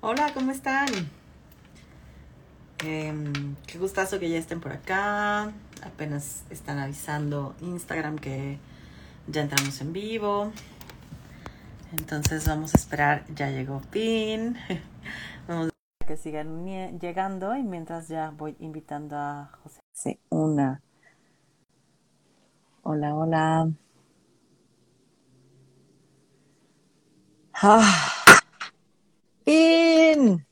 Hola, ¿cómo están? Em, qué gustazo que ya estén por acá. Apenas están avisando Instagram que ya entramos en vivo. Entonces vamos a esperar. Ya llegó Pin. Vamos a que sigan llegando y mientras ya voy invitando a José. Una. Hola, hola. Ah. Pin.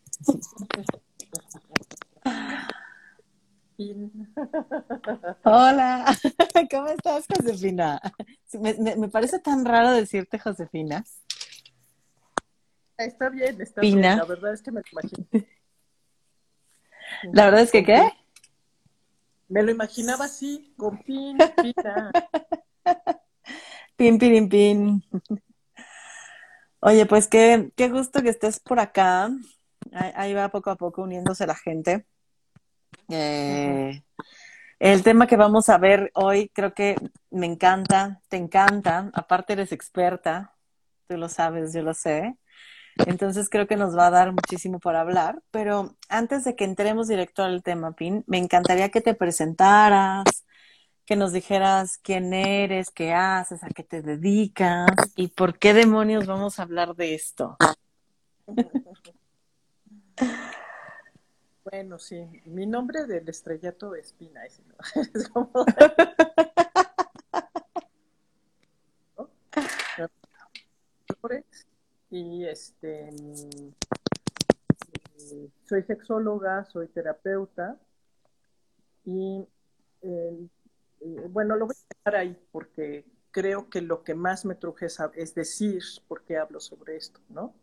Hola, ¿cómo estás, Josefina? Me, me, parece tan raro decirte Josefina. Está bien, está bien. La verdad es que me lo imagino. ¿La verdad es que qué? Me lo imaginaba así, con pin, pina. Pin, pin, pin. Oye, pues qué, qué gusto que estés por acá. Ahí, va poco a poco uniéndose la gente. Eh, el tema que vamos a ver hoy creo que me encanta, te encanta. Aparte eres experta, tú lo sabes, yo lo sé. Entonces creo que nos va a dar muchísimo por hablar. Pero antes de que entremos directo al tema, Pin, me encantaría que te presentaras, que nos dijeras quién eres, qué haces, a qué te dedicas y por qué demonios vamos a hablar de esto. Bueno, sí, mi nombre del estrellato es Pina, es y este soy sexóloga, soy terapeuta y el bueno, lo voy a dejar ahí porque creo que lo que más me truje es, decir por qué hablo sobre esto, ¿no?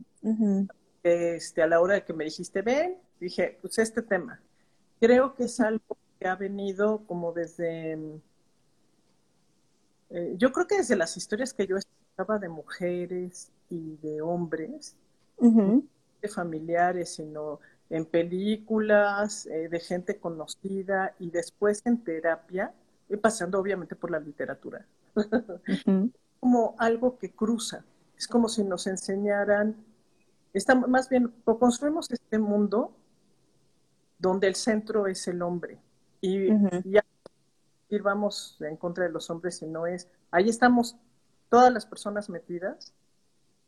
este, a la hora de que me dijiste, ven, dije, pues este tema. Creo que es algo que ha venido como desde, eh, yo creo que desde las historias que yo escuchaba de mujeres y de hombres, de familiares, sino en películas, eh, de gente conocida y después en terapia, pasando obviamente por la literatura. como algo que cruza. Es como si nos enseñaran, está, más bien, construimos este mundo donde el centro es el hombre. Y ya ir vamos en contra de los hombres, si no es, ahí estamos todas las personas metidas.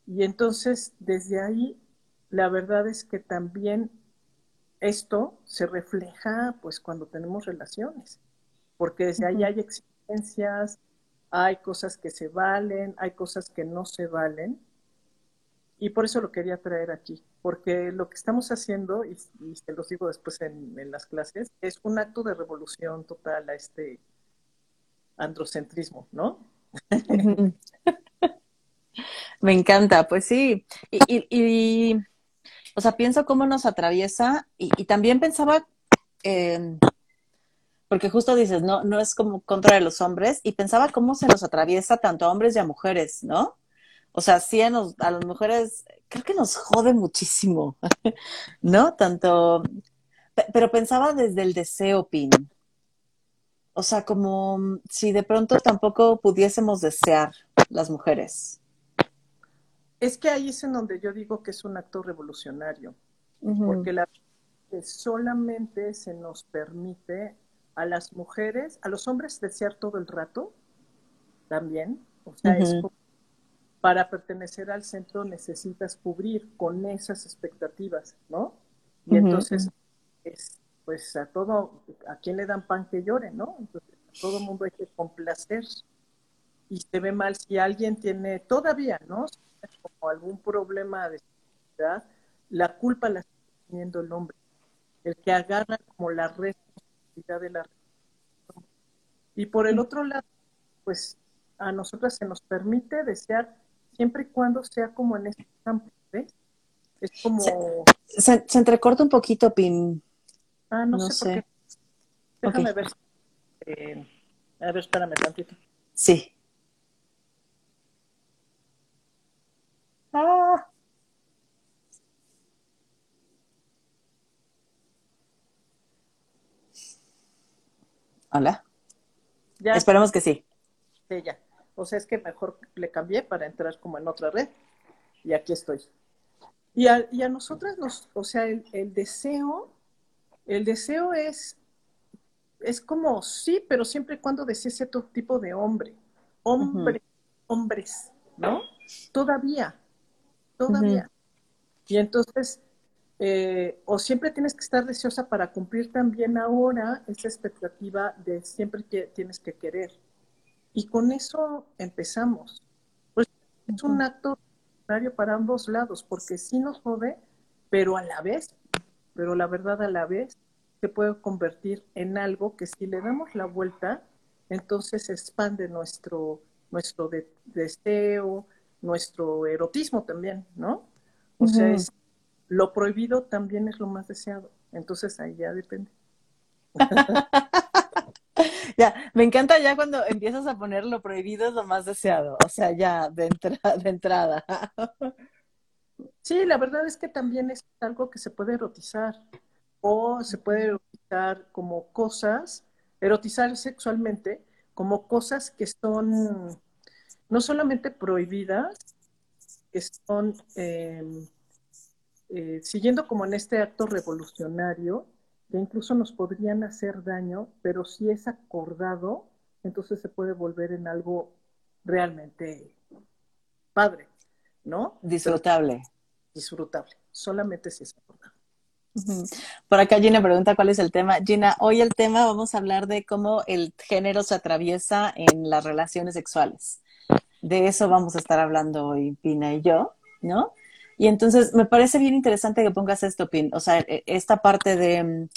Y entonces, desde ahí, la verdad es que también esto se refleja, pues, cuando tenemos relaciones porque desde ahí hay exigencias, hay cosas que se valen, hay cosas que no se valen. Y por eso lo quería traer aquí, porque lo que estamos haciendo, y, se los digo después en, las clases, es un acto de revolución total a este androcentrismo, ¿no? Me encanta, pues sí. Y, o sea, pienso cómo nos atraviesa y, también pensaba, eh, porque justo dices, no, no es como contra de los hombres, y pensaba cómo se nos atraviesa tanto a hombres y a mujeres, ¿no? O sea, sí a, a las mujeres creo que nos jode muchísimo, ¿no? Tanto, pero pensaba desde el deseo, Pin. O sea, como si de pronto tampoco pudiésemos desear las mujeres. Es que ahí es en donde yo digo que es un acto revolucionario, porque la, solamente se nos permite a las mujeres, a los hombres desear todo el rato también. O sea, es para pertenecer al centro necesitas cubrir con esas expectativas, ¿no? Y entonces, es, pues a todo, a quien le dan pan que llore, ¿no? Entonces, a todo mundo hay que complacer. Y se ve mal si alguien tiene todavía, ¿no? Como algún problema de seguridad, la culpa la está teniendo el hombre. El que agarra como la de la y por el otro lado, pues a nosotras se nos permite desear siempre y cuando sea como en este campo, ¿ves? Es como... Se, entrecorta un poquito, Pin. Ah, no, sé, Por qué. Déjame ver. Eh, a ver, espérame tantito. Sí. Ah. Hola. Esperemos que sí. Sí, ya. O sea, es que mejor le cambié para entrar como en otra red. Y aquí estoy. Y a, y a nosotras nos, o sea, el, el deseo, el deseo es, es como sí, pero siempre y cuando desees cierto tipo de hombre, hombre, hombres, ¿no? Todavía, todavía. Y entonces, eh, o siempre tienes que estar deseosa para cumplir también ahora esa expectativa de siempre que tienes que querer. Y con eso empezamos. Pues es un acto para ambos lados, porque sí nos jode, pero a la vez, pero la verdad a la vez, se puede convertir en algo que si le damos la vuelta, entonces expande nuestro, nuestro deseo, nuestro erotismo también, ¿no? O sea, es, lo prohibido también es lo más deseado. Entonces ahí ya depende. ya, me encanta ya cuando empiezas a poner lo prohibido es lo más deseado, o sea, ya de, de entrada. sí, la verdad es que también es algo que se puede erotizar o se puede erotizar como cosas, erotizar sexualmente como cosas que son no solamente prohibidas, que son em, eh, siguiendo como en este acto revolucionario, que incluso nos podrían hacer daño, pero si es acordado, entonces se puede volver en algo realmente padre, ¿no? Disfrutable. disfrutable, solamente si es acordado. Por acá Gina pregunta cuál es el tema. Gina, hoy el tema vamos a hablar de cómo el género se atraviesa en las relaciones sexuales. De eso vamos a estar hablando hoy Pina y yo, ¿no? Y entonces me parece bien interesante que pongas esto, Pin. O sea, e, esta parte de mm,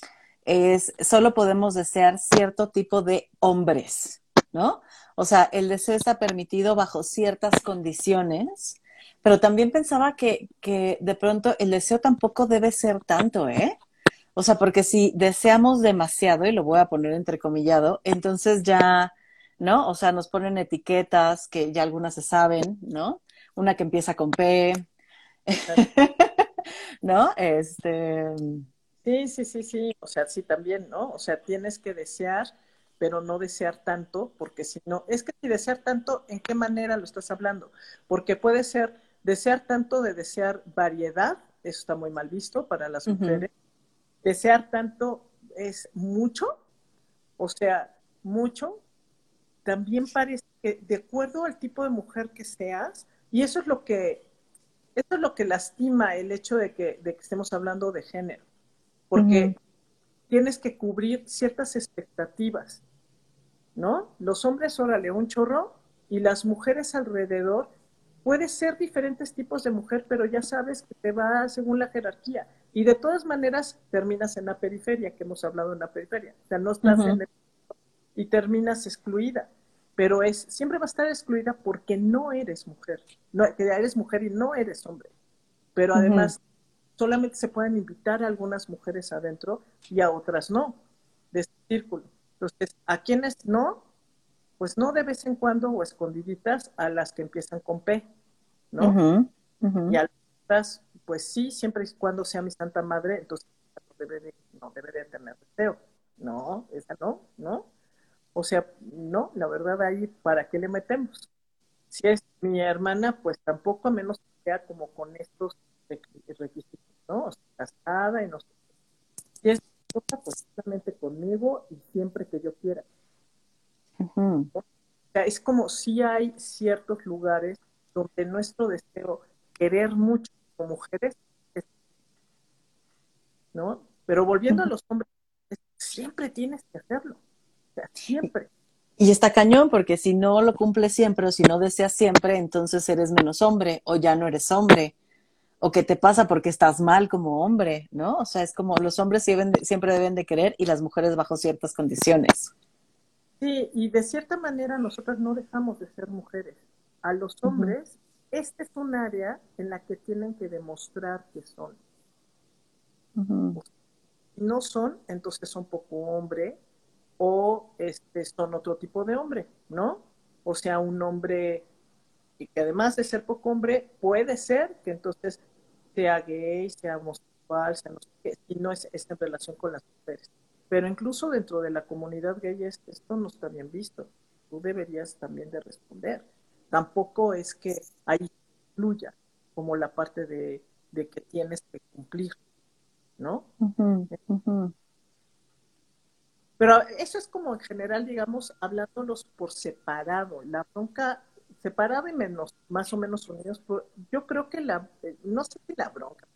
es solo podemos desear cierto tipo de hombres, ¿no? O sea, el deseo está permitido bajo ciertas condiciones, pero también pensaba que, que de pronto el deseo tampoco debe ser tanto, ¿eh? O sea, porque si deseamos demasiado, y lo voy a poner entrecomillado, entonces ya, ¿no? O sea, nos ponen etiquetas que ya algunas se saben, ¿no? Una que empieza con P, ¿no? Este. Sí, sí, sí, sí. O sea, sí también, ¿no? O sea, tienes que desear, pero no desear tanto, porque si no, es que si desear tanto, ¿en qué manera lo estás hablando? Porque puede ser desear tanto de desear variedad, eso está muy mal visto para las mujeres. Desear tanto es mucho, o sea, mucho. También parece que de acuerdo al tipo de mujer que seas, y eso es lo que eso es lo que lastima el hecho de que, de que estemos hablando de género, porque tienes que cubrir ciertas expectativas, ¿no? Los hombres, órale, un chorro, y las mujeres alrededor, puede ser diferentes tipos de mujer, pero ya sabes que te va según la jerarquía. Y de todas maneras terminas en la periferia, que hemos hablado en la periferia. O sea, no estás en el... y terminas excluida pero es siempre va a estar excluida porque no eres mujer, no, eres mujer y no eres hombre. Pero además solamente se pueden invitar a algunas mujeres adentro y a otras no, de este círculo. Entonces, a quienes no, pues no de vez en cuando o escondiditas a las que empiezan con P, ¿no? Y a otras, pues sí, siempre y cuando sea mi santa madre, entonces no debería tener deseo. No, esa no, ¿no? O sea, no, la verdad ahí, ¿para qué le metemos? Si es mi hermana, pues tampoco a menos que sea como con estos requisitos, ¿no? O sea, casada y no sé. Si es cosa, pues solamente conmigo y siempre que yo quiera. O sea, es como si hay ciertos lugares donde nuestro deseo querer mucho como mujeres, ¿no? Pero volviendo a los hombres, siempre tienes que hacerlo siempre. Y está cañón porque si no lo cumples siempre o si no deseas siempre, entonces eres menos hombre o ya no eres hombre. O qué te pasa porque estás mal como hombre, ¿no? O sea, es como los hombres siempre deben de querer y las mujeres bajo ciertas condiciones. Sí, y de cierta manera nosotras no dejamos de ser mujeres. A los hombres, este es un área en la que tienen que demostrar que son. Si no son, entonces son poco hombre, o este, son otro tipo de hombre, ¿no? O sea, un hombre que además de ser poco hombre, puede ser que entonces sea gay, sea homosexual, sea no sé qué, y no es, es, en relación con las mujeres. Pero incluso dentro de la comunidad gay esto no está bien visto. Tú deberías también de responder. Tampoco es que ahí fluya como la parte de de que tienes que cumplir, ¿no? Pero eso es como en general, digamos, hablándolos por separado. La bronca separada y menos, más o menos unidos, yo creo que la, no sé si la bronca,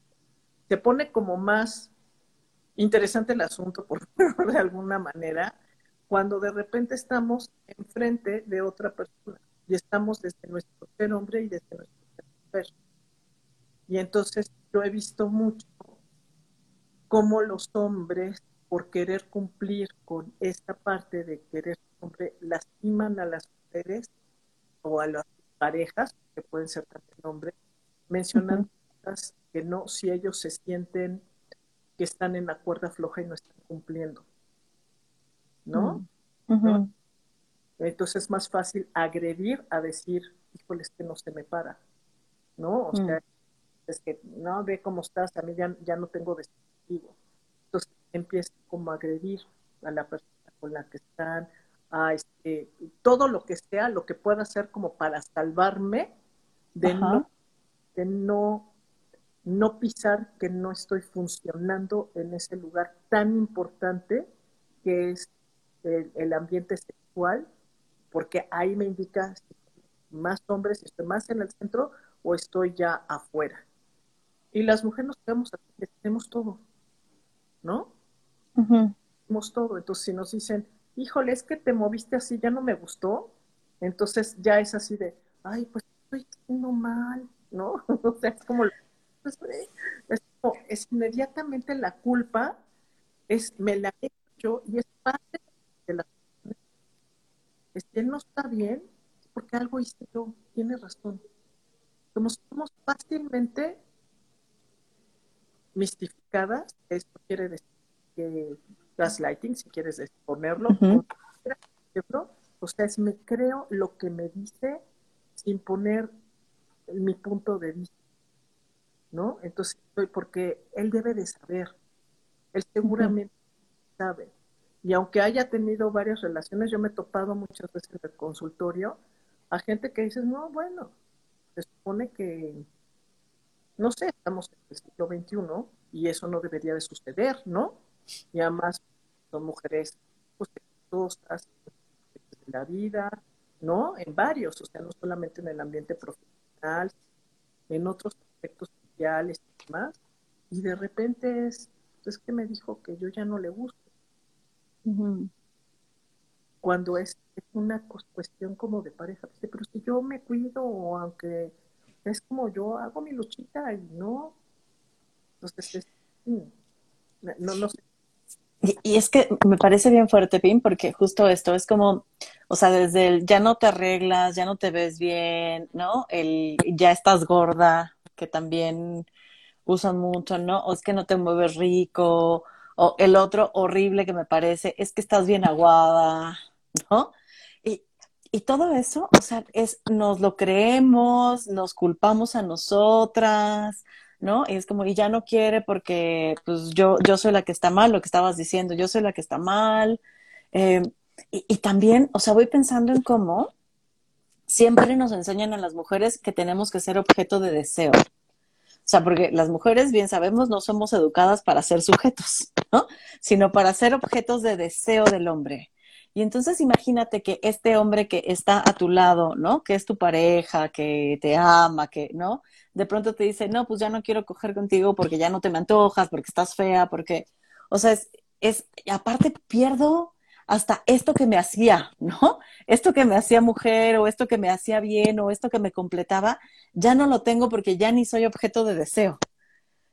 se pone como más interesante el asunto, por de alguna manera, cuando de repente estamos enfrente de otra persona y estamos desde nuestro ser hombre y desde nuestro ser mujer. Y entonces yo he visto mucho cómo los hombres por querer cumplir con esta parte de querer hombre, lastiman a las mujeres o a las parejas, que pueden ser también hombres, mencionando que no, si ellos se sienten que están en la cuerda floja y no están cumpliendo. ¿No? Entonces es más fácil agredir a decir, híjole, es que no se me para. ¿No? O sea, es que no ve cómo estás, a mí ya, ya no tengo destino empieza como a agredir a la persona con la que están, a este, todo lo que sea, lo que pueda hacer como para salvarme de no, de no, no pisar que no estoy funcionando en ese lugar tan importante que es el, ambiente sexual, porque ahí me indica si más hombres, si estoy más en el centro o estoy ya afuera. Y las mujeres nos quedamos aquí, tenemos todo, ¿no? Todo. Entonces, si nos dicen, híjole, es que te moviste así, ya no me gustó, entonces ya es así de, ay, pues estoy haciendo mal, ¿no? o sea, es como, pues, es como, es inmediatamente la culpa, es, me la he hecho y es parte de la es que él no está bien porque algo hice yo, tiene razón. Como somos fácilmente mistificadas, esto quiere decir que gaslighting, si quieres ponerlo, o sea, es me creo lo que me dice sin poner mi punto de vista, ¿no? Entonces, porque él debe de saber, él seguramente sabe. Y aunque haya tenido varias relaciones, yo me he topado muchas veces en el consultorio a gente que dice, no, bueno, se supone que, no sé, estamos en el siglo XXI y eso no debería de suceder, ¿no? Y además son mujeres pues, de la vida, ¿no? En varios, o sea, no solamente en el ambiente profesional, en otros aspectos sociales y demás, y de repente es, es que me dijo que yo ya no le gusto. Cuando es, una cuestión como de pareja, pero si yo me cuido, o aunque es como yo hago mi luchita y no, entonces es, mm, no, no sé y, es que me parece bien fuerte, Pim, porque justo esto es como, o sea, desde el ya no te arreglas, ya no te ves bien, ¿no? El ya estás gorda, que también usan mucho, ¿no? O es que no te mueves rico, o el otro horrible que me parece es que estás bien aguada, ¿no? Y, y todo eso, o sea, es, nos lo creemos, nos culpamos a nosotras, ¿no? Y es como, y ya no quiere porque pues yo, yo soy la que está mal, lo que estabas diciendo, yo soy la que está mal. Eh, y, también, o sea, voy pensando en cómo siempre nos enseñan a las mujeres que tenemos que ser objeto de deseo. O sea, porque las mujeres, bien sabemos, no somos educadas para ser sujetos, ¿no? Sino para ser objetos de deseo del hombre. Y entonces imagínate que este hombre que está a tu lado, ¿no? Que es tu pareja, que te ama, que, ¿no? De pronto te dice, no, pues ya no quiero coger contigo porque ya no te me antojas, porque estás fea, porque, o sea, es, es aparte pierdo hasta esto que me hacía, ¿no? Esto que me hacía mujer o esto que me hacía bien o esto que me completaba, ya no lo tengo porque ya ni soy objeto de deseo.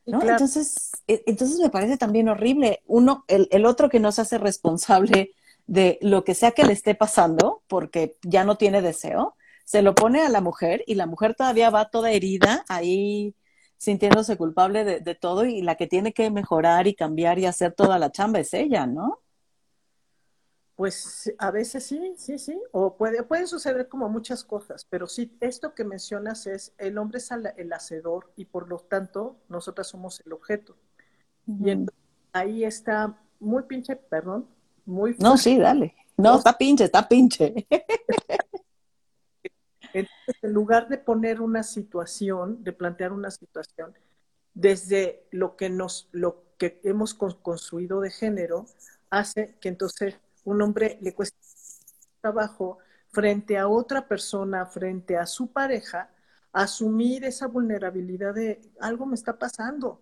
¿no? Entonces, e, entonces me parece también horrible. Uno, el, el otro que no se hace responsable de lo que sea que le esté pasando porque ya no tiene deseo, se lo pone a la mujer y la mujer todavía va toda herida ahí sintiéndose culpable de, todo y la que tiene que mejorar y cambiar y hacer toda la chamba es ella, ¿no? Pues a veces sí, sí, sí, o puede, pueden suceder como muchas cosas, pero sí, esto que mencionas es, el hombre es el hacedor y por lo tanto nosotras somos el objeto. Y ahí está muy pinche, perdón, muy... No, sí, dale. No, está pinche, está pinche. Entonces, en lugar de poner una situación, de plantear una situación, desde lo que nos, lo que hemos construido de género, hace que entonces un hombre le cueste trabajo frente a otra persona, frente a su pareja, asumir esa vulnerabilidad de algo me está pasando.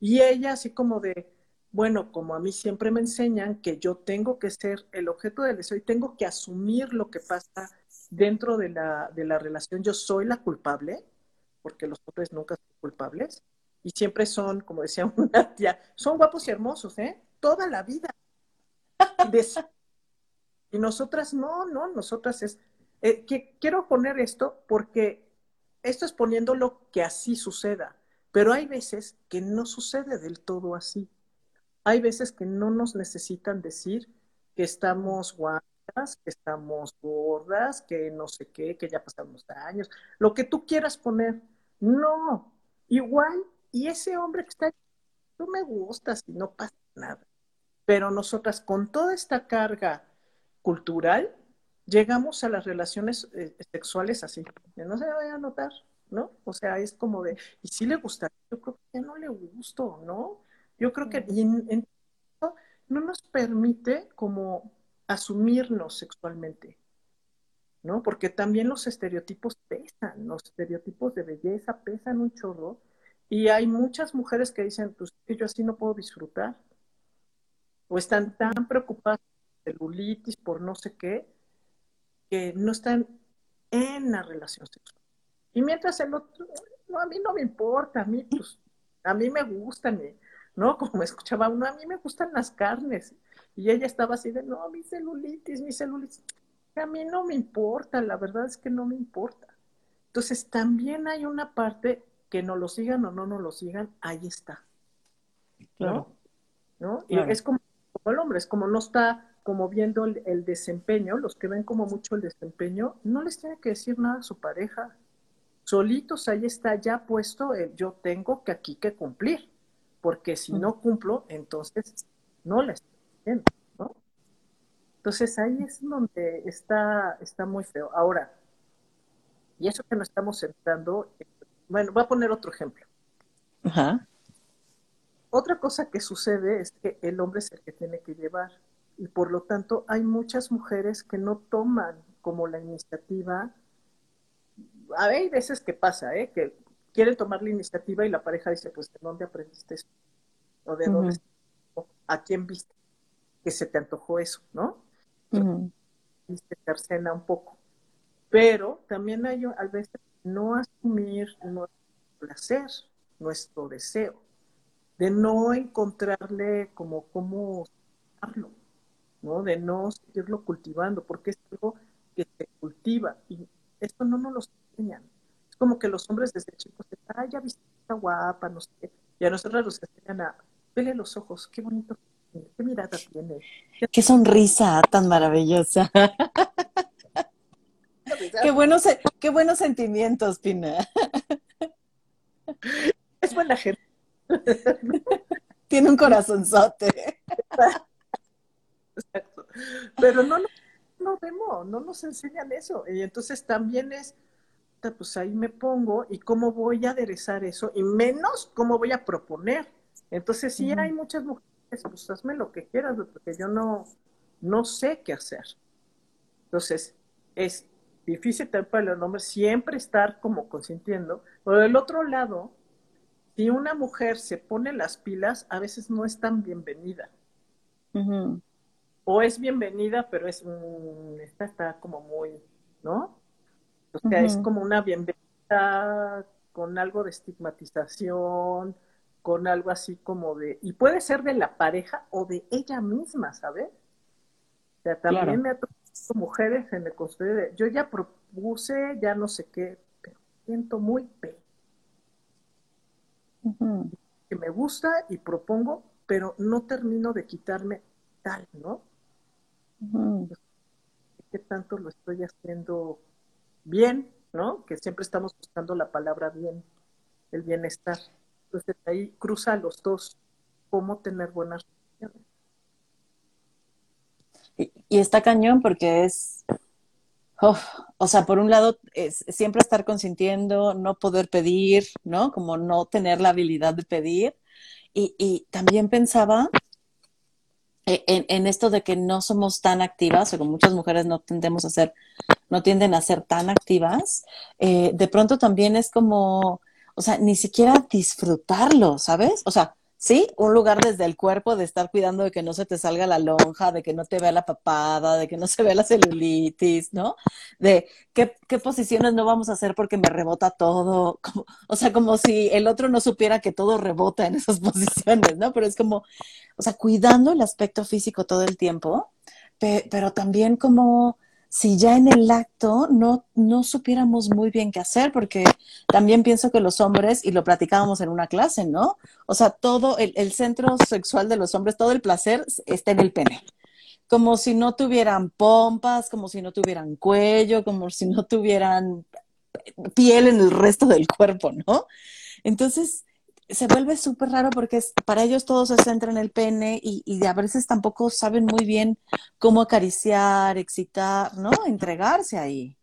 Y ella así como de, bueno, como a mí siempre me enseñan que yo tengo que ser el objeto del deseo y tengo que asumir lo que pasa dentro de la, de la relación, yo soy la culpable, porque los hombres nunca son culpables, y siempre son, como decía una tía, son guapos y hermosos, ¿eh? Toda la vida. Y nosotras no, no, nosotras es, eh, que, quiero poner esto porque esto es poniéndolo que así suceda, pero hay veces que no sucede del todo así. Hay veces que no nos necesitan decir que estamos que estamos gordas, que no sé qué, que ya pasamos años, lo que tú quieras poner. No, igual, y ese hombre que está ahí, no me gusta si no pasa nada. Pero nosotras con toda esta carga cultural, llegamos a las relaciones eh, sexuales así, que no se vaya a notar, ¿no? O sea, es como de, y si le gusta, yo creo que ya no le gusto, ¿no? Yo creo que no nos permite como asumirnos sexualmente, ¿no? Porque también los estereotipos pesan, los estereotipos de belleza pesan un chorro, y hay muchas mujeres que dicen, pues yo así no puedo disfrutar, o están tan preocupadas por celulitis, por no sé qué, que no están en la relación sexual. Y mientras el otro, no, a mí no me importa, a mí, pues, a mí me gustan, ¿no? Como escuchaba uno, a mí me gustan las carnes. Y ella estaba así de, no, mi celulitis, mi celulitis. A mí no me importa, la verdad es que no me importa. Entonces, también hay una parte que no lo sigan o no nos lo sigan, ahí está. ¿No? ¿No? Y es como, como, el hombre, es como no está como viendo el, desempeño, los que ven como mucho el desempeño, no les tiene que decir nada a su pareja. Solitos ahí está ya puesto el yo tengo que aquí que cumplir, porque si no cumplo, entonces no la ¿no? Entonces ahí es donde está, está muy feo. Ahora, y eso que nos estamos sentando, bueno, voy a poner otro ejemplo. Ajá. Otra cosa que sucede es que el hombre es el que tiene que llevar y por lo tanto hay muchas mujeres que no toman como la iniciativa. Hay veces que pasa, ¿eh? que quieren tomar la iniciativa y la pareja dice, pues, ¿de dónde aprendiste eso? ¿O de dónde? ¿A quién viste que se te antojó eso? ¿No? Y se tercena un poco. Pero también hay a veces no asumir nuestro placer, nuestro deseo, de no encontrarle como cómo usarlo ¿no? De no seguirlo cultivando, porque es algo que se cultiva y esto no nos lo enseñan. Es como que los hombres desde chicos, ay, ya viste, está guapa, no sé, y a nosotros nos enseñan a, vele los ojos, qué bonito, qué mirada tiene. Qué sonrisa tan maravillosa. qué, buenos, qué buenos sentimientos, Pina. Es buena gente. Tiene un corazonzote. Exacto. Pero no, no, vemos, no nos enseñan eso. Y entonces también es, pues ahí me pongo y cómo voy a aderezar eso y menos cómo voy a proponer. Entonces sí hay muchas mujeres, pues hazme lo que quieras, porque yo no, no sé qué hacer. Entonces es difícil también para el hombre siempre estar como consintiendo. Pero del otro lado, si una mujer se pone las pilas, a veces no es tan bienvenida o es bienvenida, pero es, esta está como muy, ¿no? O sea, es como una bienvenida con algo de estigmatización, con algo así como de, y puede ser de la pareja o de ella misma, ¿sabes? O sea, también me ha tocado mujeres en el construir de, yo ya propuse, ya no sé qué, pero siento muy pe. Que me gusta y propongo, pero no termino de quitarme tal, ¿no? ¿Qué tanto lo estoy haciendo bien? ¿No? Que siempre estamos buscando la palabra bien, el bienestar. Entonces ahí cruza los dos, cómo tener buenas relaciones. Y, está cañón porque es, o sea, por un lado, es siempre estar consintiendo, no poder pedir, ¿no? Como no tener la habilidad de pedir. Y, y también pensaba e, en, en, esto de que no somos tan activas, o que muchas mujeres no tendemos a ser, no tienden a ser tan activas, eh, de pronto también es como, o sea, ni siquiera disfrutarlo, ¿sabes? O sea, Sí, un lugar desde el cuerpo de estar cuidando de que no se te salga la lonja, de que no te vea la papada, de que no se vea la celulitis, ¿no? De qué, posiciones no vamos a hacer porque me rebota todo. O sea, como si el otro no supiera que todo rebota en esas posiciones, ¿no? Pero es como, o sea, cuidando el aspecto físico todo el tiempo, pero también como si ya en el acto no, no supiéramos muy bien qué hacer, porque también pienso que los hombres, y lo platicábamos en una clase, ¿no? O sea, todo el, el centro sexual de los hombres, todo el placer está en el pene. Como si no tuvieran pompas, como si no tuvieran cuello, como si no tuvieran piel en el resto del cuerpo, ¿no? Entonces, se vuelve súper raro porque es, para ellos todo se centra en el pene y, y, a veces tampoco saben muy bien cómo acariciar, excitar, ¿no? Entregarse ahí.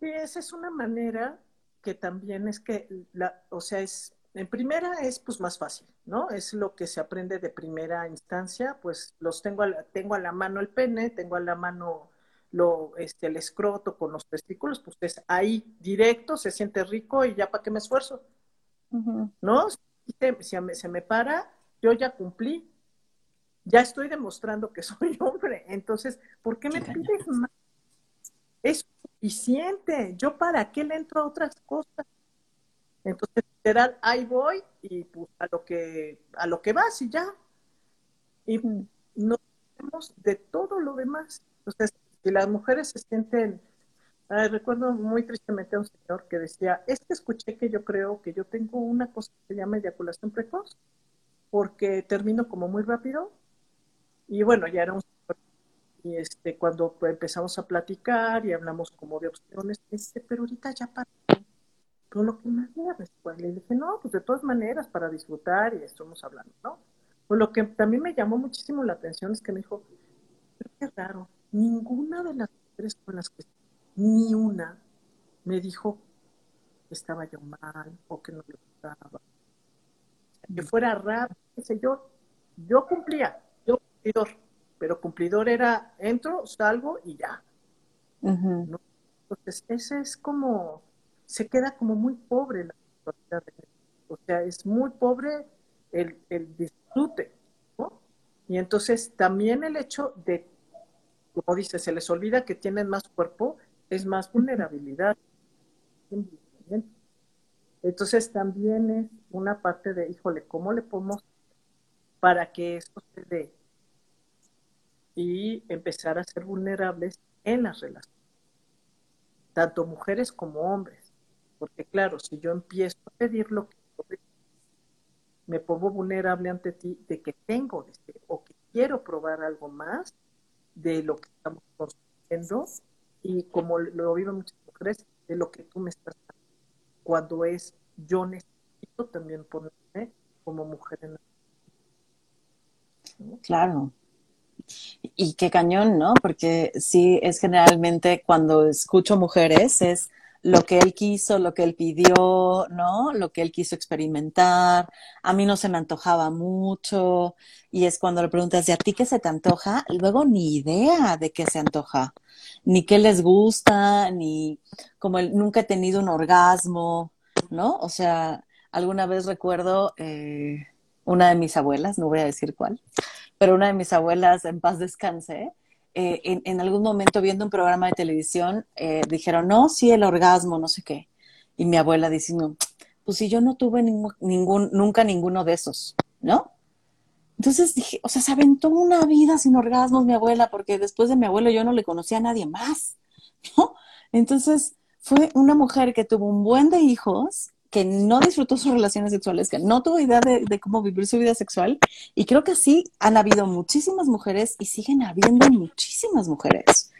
Sí, esa es una manera que también es que, la, o sea, es, en primera es pues más fácil, ¿no? Es lo que se aprende de primera instancia, pues los tengo a la, tengo a la mano el pene, tengo a la mano lo, este, el escroto con los testículos, pues es ahí directo, se siente rico y ya para qué me esfuerzo. ¿No? Si me, se me para, yo ya cumplí, ya estoy demostrando que soy hombre, entonces, ¿por qué me pides más? Es suficiente, yo para qué le entro a otras cosas. Entonces, literal, ahí voy y pues a lo que, a lo que vas y ya. Y no tenemos de todo lo demás. Entonces, si las mujeres se sienten recuerdo muy tristemente a un señor que decía, es que escuché que yo creo que yo tengo una cosa que se llama eyaculación precoz, porque termino como muy rápido. Y bueno, ya era un señor, y este, cuando empezamos a platicar y hablamos como de opciones, dice, pero ahorita ya para todo lo que más me pues le dije, no, pues de todas maneras, para disfrutar, y estamos hablando, ¿no? Pues lo que también me llamó muchísimo la atención es que me dijo, pero qué raro, ninguna de las mujeres con las que ni una me dijo que estaba yo mal o que no le gustaba. Que mm. fuera rápido, yo, yo cumplía, yo cumplidor, pero cumplidor era entro, salgo y ya. Entonces, ese es como, se queda como muy pobre la situación. O sea, es muy pobre el, el disfrute, ¿no? Y entonces también el hecho de, como dice, se les olvida que tienen más cuerpo, es más vulnerabilidad. Entonces también es una parte de, híjole, ¿cómo le podemos para que esto se dé? Y empezar a ser vulnerables en las relaciones, tanto mujeres como hombres. Porque claro, si yo empiezo a pedir lo que me pongo vulnerable ante ti de que tengo o que quiero probar algo más de lo que estamos construyendo y como lo viven muchas mujeres, de lo que tú me estás cuando es yo necesito también ponerme como mujer en la Claro. Y qué cañón, ¿no? Porque sí, es generalmente cuando escucho mujeres, es lo que él quiso, lo que él pidió, ¿no? Lo que él quiso experimentar. A mí no se me antojaba mucho. Y es cuando le preguntas, ¿y a ti qué se te antoja? Luego ni idea de qué se antoja, ni qué les gusta, ni como el, nunca he tenido un orgasmo, ¿no? O sea, alguna vez recuerdo eh, una de mis abuelas, no voy a decir cuál, pero una de mis abuelas, en paz descanse, eh, en, en, algún momento viendo un programa de televisión, eh, dijeron, no, sí, el orgasmo, no sé qué. Y mi abuela diciendo, pues si yo no tuve ningún, nunca ninguno de esos, ¿no? Entonces dije, o sea, se aventó una vida sin orgasmos mi abuela, porque después de mi abuelo yo no le conocía a nadie más, ¿no? Entonces fue una mujer que tuvo un buen de hijos, que no disfrutó sus relaciones sexuales, que no tuvo idea de, cómo vivir su vida sexual. Y creo que así han habido muchísimas mujeres y siguen habiendo muchísimas mujeres.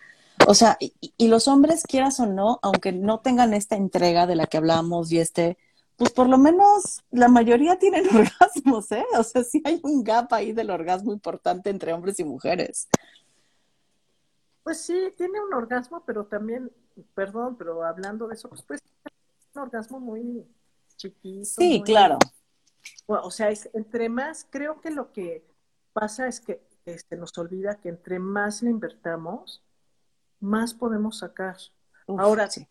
O sea, y, los hombres, quieras o no, aunque no tengan esta entrega de la que hablamos y este, pues por lo menos la mayoría tienen orgasmos, ¿eh? O sea, sí hay un gap ahí del orgasmo importante entre hombres y mujeres. Pues sí, tiene un orgasmo, pero también, perdón, pero hablando de eso, pues, pues un orgasmo muy chiquito. Sí, claro. O sea, es, entre más, creo que lo que pasa es que este, nos olvida que entre más le invertamos, más podemos sacar. Ahora, sí.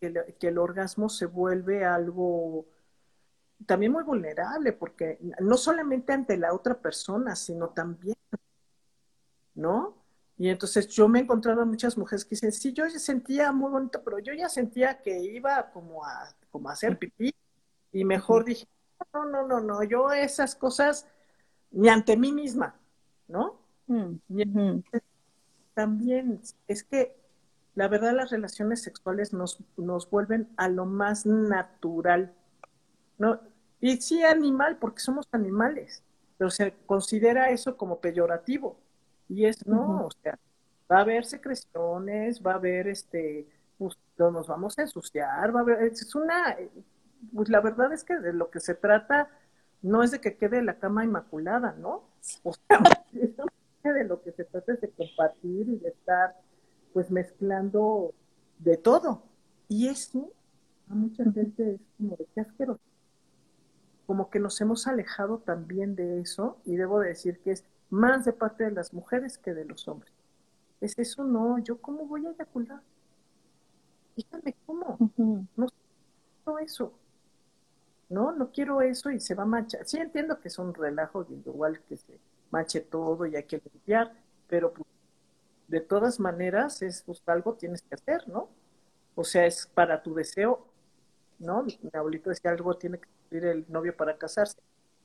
que, el orgasmo se vuelve algo también muy vulnerable, porque no solamente ante la otra persona, sino también, ¿no? Y entonces yo me he encontrado a muchas mujeres que dicen, sí, yo sentía muy bonito, pero yo ya sentía que iba como a, como a hacer pipí, y mejor dije, no, no, no, no, yo esas cosas ni ante mí misma, ¿no? Mm, también es que la verdad las relaciones sexuales nos, nos vuelven a lo más natural, ¿no? Y sí animal, porque somos animales, pero se considera eso como peyorativo. Y es no, o sea, va a haber secreciones, va a haber este, pues, nos vamos a ensuciar, va a haber, es una, pues la verdad es que de lo que se trata no es de que quede la cama inmaculada, ¿no? O sea, de lo que se trata es de compartir y de estar pues mezclando de todo. Y eso a mucha gente es como de qué asqueroso. Como que nos hemos alejado también de eso y debo decir que es más de parte de las mujeres que de los hombres. Es eso, no, yo cómo voy a eyacular. Dígame cómo. No quiero eso. No, no quiero eso y se va a manchar. Sí entiendo que es un relajo, igual que se manche todo y hay que limpiar, pero pues, de todas maneras es pues, algo tienes que hacer, ¿no? O sea, es para tu deseo, ¿no? Mi abuelito decía algo tiene que cumplir el novio para casarse.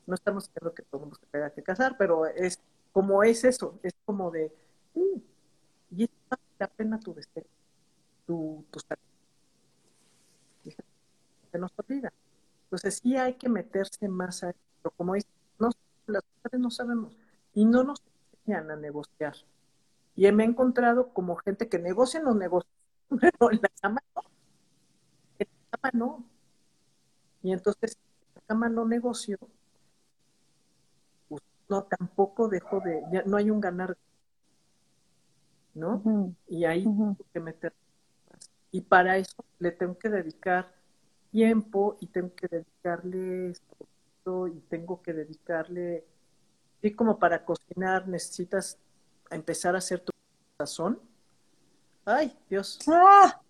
No estamos diciendo que todo el mundo se tenga que casar, pero es como es eso, es como de, y es la pena tu deseo, tu, tu se nos olvida. Entonces sí hay que meterse más a esto, como dice, no, las mujeres no sabemos y no nos enseñan a negociar. Y me he encontrado como gente que negocia no negocia, pero en la cama no. En la cama no. Y entonces, en la cama no negocio, no, tampoco dejo de, ya no hay un ganar, ¿no? Y ahí tengo que meter. Y para eso le tengo que dedicar tiempo y tengo que dedicarle y tengo que dedicarle y como para cocinar necesitas empezar a hacer tu sazón. Ay, Dios. Ah,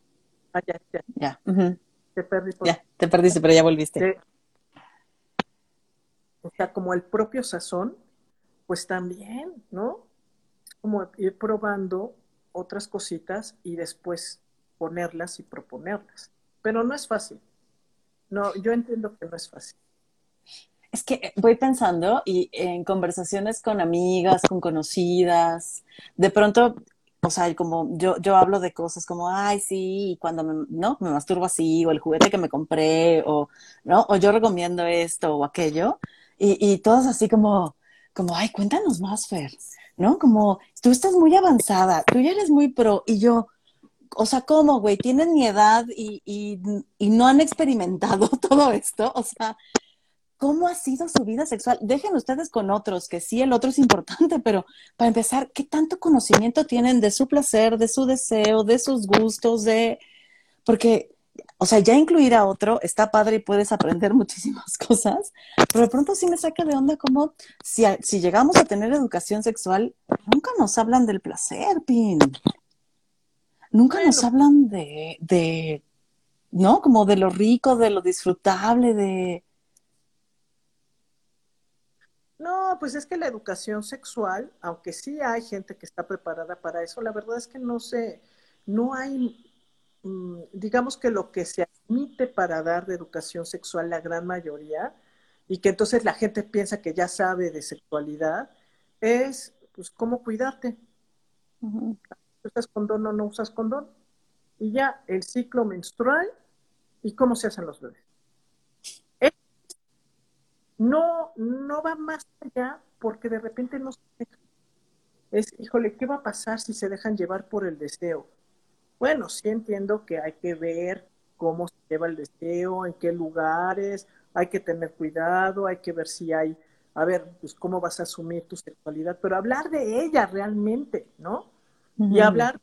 ah ya, ya. Ya. Te perdí. Ya, te perdiste, pero ya volviste. O sea, como el propio sazón, pues también, ¿no? Como ir probando otras cositas y después ponerlas y proponerlas. Pero no es fácil. No, yo entiendo que no es fácil. Es que voy pensando y en conversaciones con amigas, con conocidas, de pronto, o sea, como yo, yo hablo de cosas como, ay, sí, cuando me, ¿no? me masturbo así, o el juguete que me compré, o, ¿no? O yo recomiendo esto o aquello, y, y todos así como, como, ay, cuéntanos más, Fer, ¿no? Como, tú estás muy avanzada, tú ya eres muy pro, y yo, o sea, ¿cómo, güey? Tienen mi edad y, y, y, no han experimentado todo esto. O sea, ¿Cómo ha sido su vida sexual? Dejen ustedes con otros, que sí, el otro es importante, pero para empezar, ¿qué tanto conocimiento tienen de su placer, de su deseo, de sus gustos, de... Porque, o sea, ya incluir a otro está padre y puedes aprender muchísimas cosas, pero de pronto sí me saca de onda como si, si llegamos a tener educación sexual, nunca nos hablan del placer, Pin. Nunca nos hablan de, de, ¿no? Como de lo rico, de lo disfrutable, de No, pues es que la educación sexual, aunque sí hay gente que está preparada para eso, la verdad es que no sé, no hay, digamos que lo que se admite para dar de educación sexual la gran mayoría, y que entonces la gente piensa que ya sabe de sexualidad, es pues cómo cuidarte. ¿Usas condón o no usas condón? Y ya el ciclo menstrual y cómo se hacen los bebés no, no va más allá porque de repente no se deja. Es, híjole, ¿qué va a pasar si se dejan llevar por el deseo? Bueno, sí entiendo que hay que ver cómo se lleva el deseo, en qué lugares, hay que tener cuidado, hay que ver si hay, a ver, pues cómo vas a asumir tu sexualidad, pero hablar de ella realmente, ¿no? y hablar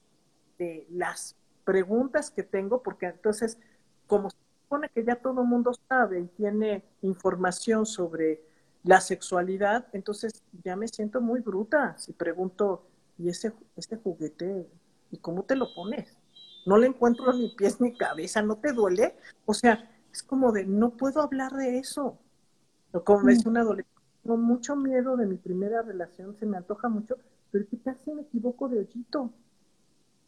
de las preguntas que tengo, porque entonces, como se supone que ya todo el mundo sabe y tiene información sobre la sexualidad, entonces ya me siento muy bruta si pregunto, ¿y ese, ese juguete, y cómo te lo pones? No le encuentro ni pies ni cabeza, ¿no te duele? O sea, es como de, no puedo hablar de eso. O como me dice un adolescente, tengo mucho miedo de mi primera relación, se me antoja mucho, pero ¿qué tal si me equivoco de hoyito?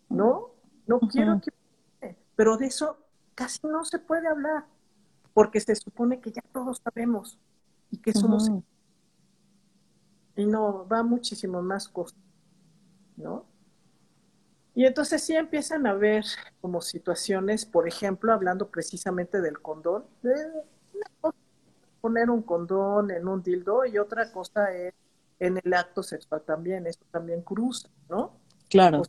¿No? No quiero que... Pero de eso casi no se puede hablar, porque se supone que ya todos sabemos y que somos... Y no, va muchísimo más cosas, ¿no? Y entonces sí empiezan a ver como situaciones, por ejemplo, hablando precisamente del condón, de poner un condón en un dildo y otra cosa es en el acto sexual también, eso también cruza, ¿no? Claro.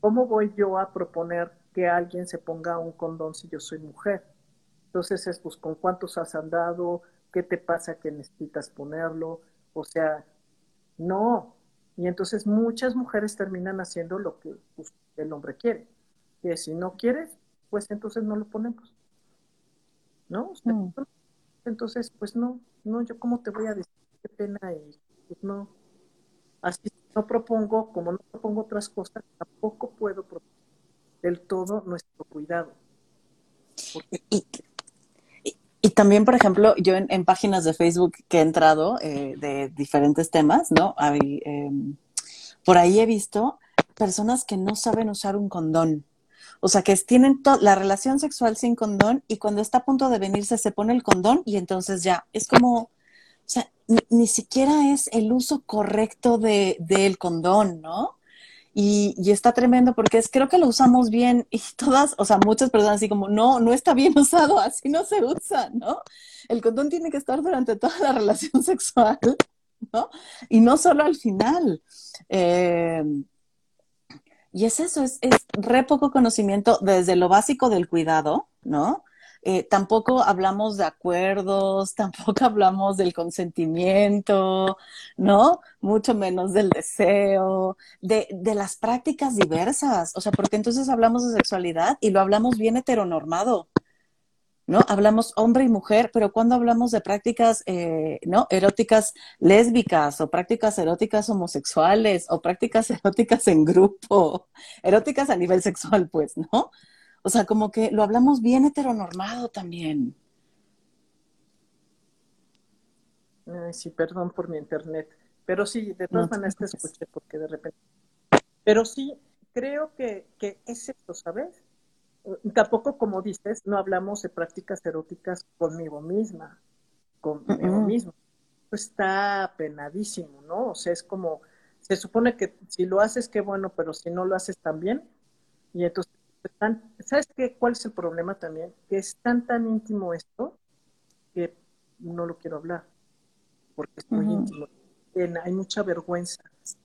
¿Cómo voy yo a proponer que alguien se ponga un condón si yo soy mujer? Entonces es, pues, ¿con cuántos has andado? ¿Qué te pasa que necesitas ponerlo? O sea, no. Y entonces muchas mujeres terminan haciendo lo que pues, el hombre quiere. Que si no quieres, pues entonces no lo ponemos. ¿No? Mm. Entonces, pues no, no, yo cómo te voy a decir qué pena y pues no. Así no propongo, como no propongo otras cosas, tampoco puedo proponer del todo nuestro cuidado. Y, y, también, por ejemplo, yo en, páginas de Facebook que he entrado eh, de diferentes temas, ¿no? Hay, em, por ahí he visto personas que no saben usar un condón. O sea, que tienen la relación sexual sin condón y cuando está a punto de venirse se pone el condón y entonces ya, es como, o sea, ni, siquiera es el uso correcto de, del condón, ¿no? Y, y, está tremendo porque es, creo que lo usamos bien y todas, o sea, muchas personas así como, no, no está bien usado, así no se usa, ¿no? El condón tiene que estar durante toda la relación sexual, ¿no? Y no solo al final. Eh, y es eso, es, es re poco conocimiento desde lo básico del cuidado, ¿no? Eh, tampoco hablamos de acuerdos, tampoco hablamos del consentimiento, ¿no? Mucho menos del deseo, de, de, las prácticas diversas, o sea, porque entonces hablamos de sexualidad y lo hablamos bien heteronormado, ¿no? Hablamos hombre y mujer, pero cuando hablamos de prácticas, eh, ¿no? Eróticas lésbicas o prácticas eróticas homosexuales o prácticas eróticas en grupo, eróticas a nivel sexual, pues, ¿no? O sea, como que lo hablamos bien heteronormado también. sí, perdón por mi internet, pero sí, de todas maneras te escuché porque de repente. Pero sí, creo que, que es esto, ¿sabes? tampoco, como dices, no hablamos de prácticas eróticas conmigo misma, conmigo mismo. Está penadísimo, ¿no? O sea, es como, se supone que si lo haces, qué bueno, pero si no lo haces también, y entonces, ¿sabes qué? ¿Cuál es el problema también? Que es tan, tan íntimo esto que no lo quiero hablar, porque es muy íntimo. Hay mucha vergüenza.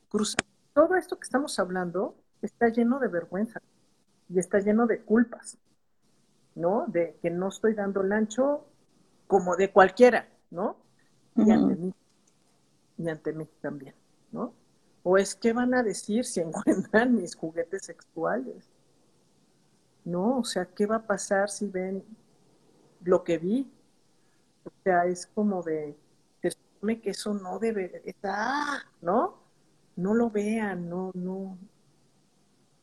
Cruza. Todo esto que estamos hablando está lleno de vergüenza y está lleno de culpas, ¿no? De que no estoy dando el ancho como de cualquiera, ¿no? Y ante mí, y ante mí también, ¿no? O es que van a decir si encuentran mis juguetes sexuales, ¿no? O sea, ¿qué va a pasar si ven lo que vi? O sea, es como de, se supone que eso no debe, estar, ¿no? No lo vean, no, no,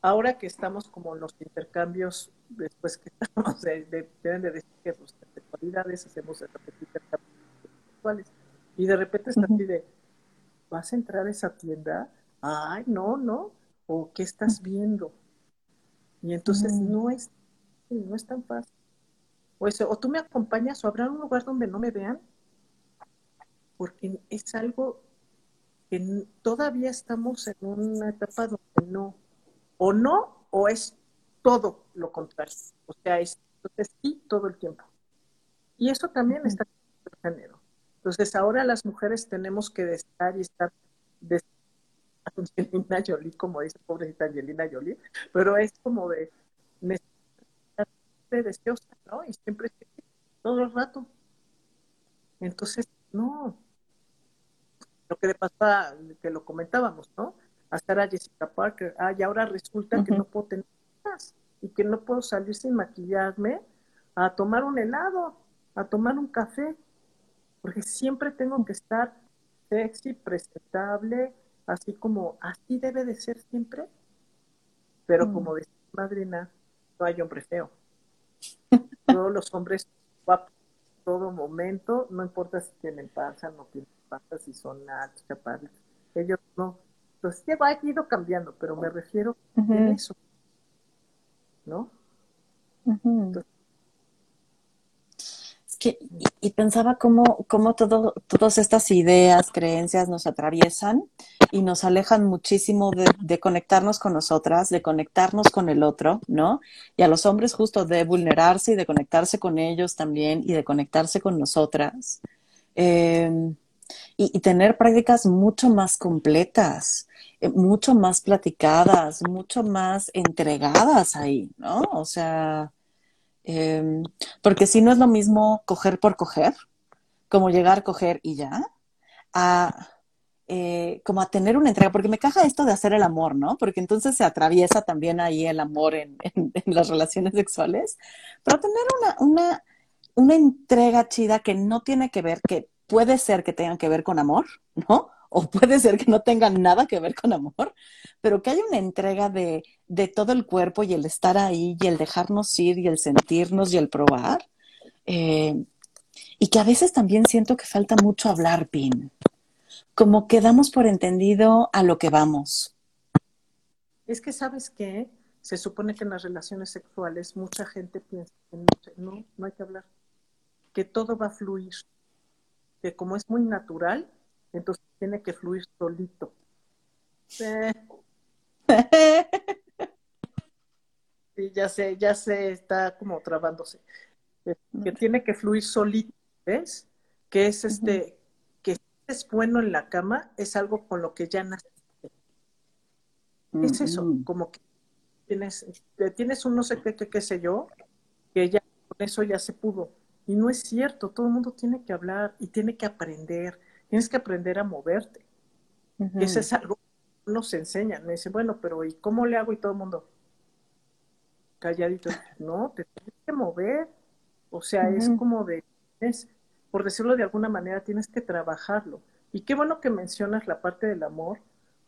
ahora que estamos como en los intercambios, después que estamos, de, deben de decir que sus sexualidades hacemos intercambios sexuales. Y de repente está así de, ¿vas a entrar a esa tienda? Ay, no, no. ¿O qué estás viendo? Y entonces no es, no es tan fácil. O, eso, o tú me acompañas o habrá un lugar donde no me vean, porque es algo que todavía estamos en una etapa donde no, o no, o es todo lo contrario. O sea, es entonces sí todo el tiempo. Y eso también está en el género. Entonces ahora las mujeres tenemos que estar y estar de Angelina Jolie, como dice pobrecita Angelina Jolie, pero es como de de deseosa, ¿no? Y siempre todo el rato. Entonces, no. Lo que le pasa, que lo comentábamos, ¿no? a Sarah Jessica Parker. Ah, y ahora resulta que no puedo tener más y que no puedo salir sin maquillarme a tomar un helado, a tomar un café, porque siempre tengo que estar sexy, presentable, así como así debe de ser siempre. Pero mm. como decía madrina, no hay hombre feo. Todos los hombres guapos, todo momento, no importa si tienen panza, no tienen panza, si son altos, ellos no. Entonces, ha ido cambiando, pero me refiero a eso. ¿No? Y, pensaba cómo, cómo todo, todas estas ideas, creencias nos atraviesan y nos alejan muchísimo de, conectarnos con nosotras, de conectarnos con el otro, ¿no? Y a los hombres justo de vulnerarse y de conectarse con ellos también y de conectarse con nosotras. Em, y, tener prácticas mucho más completas, eh, mucho más platicadas, mucho más entregadas ahí, ¿no? O sea, Em, porque si no es lo mismo coger por coger, como llegar, coger y ya, a eh, como a tener una entrega, porque me caja esto de hacer el amor, ¿no? Porque entonces se atraviesa también ahí el amor en, las relaciones sexuales, pero tener una, una, una entrega chida que no tiene que ver, que puede ser que tenga que ver con amor, ¿no? O puede ser que no tengan nada que ver con amor, pero que hay una entrega de, todo el cuerpo y el estar ahí y el dejarnos ir y el sentirnos y el probar. Eh, y que a veces también siento que falta mucho hablar, Pin. Como que damos por entendido a lo que vamos. Es que, ¿sabes qué? Se supone que en las relaciones sexuales mucha gente piensa que no, no hay que hablar, que todo va a fluir, que como es muy natural, entonces tiene que fluir solito. Sí, ya sé, ya sé, está como trabándose. Que tiene que fluir solito, ¿ves? Que es este, que es bueno en la cama, es algo con lo que ya nace. Es eso, como que tienes, tienes un no sé qué, qué, qué sé yo, que ya con eso ya se pudo. Y no es cierto, todo el mundo tiene que hablar y tiene que aprender Tienes que aprender a moverte. Y eso es algo que nos enseñan. Me dicen, bueno, pero ¿y cómo le hago? Y todo el mundo calladito. No, te tienes que mover. O sea, es como de, es, por decirlo de alguna manera, tienes que trabajarlo. Y qué bueno que mencionas la parte del amor,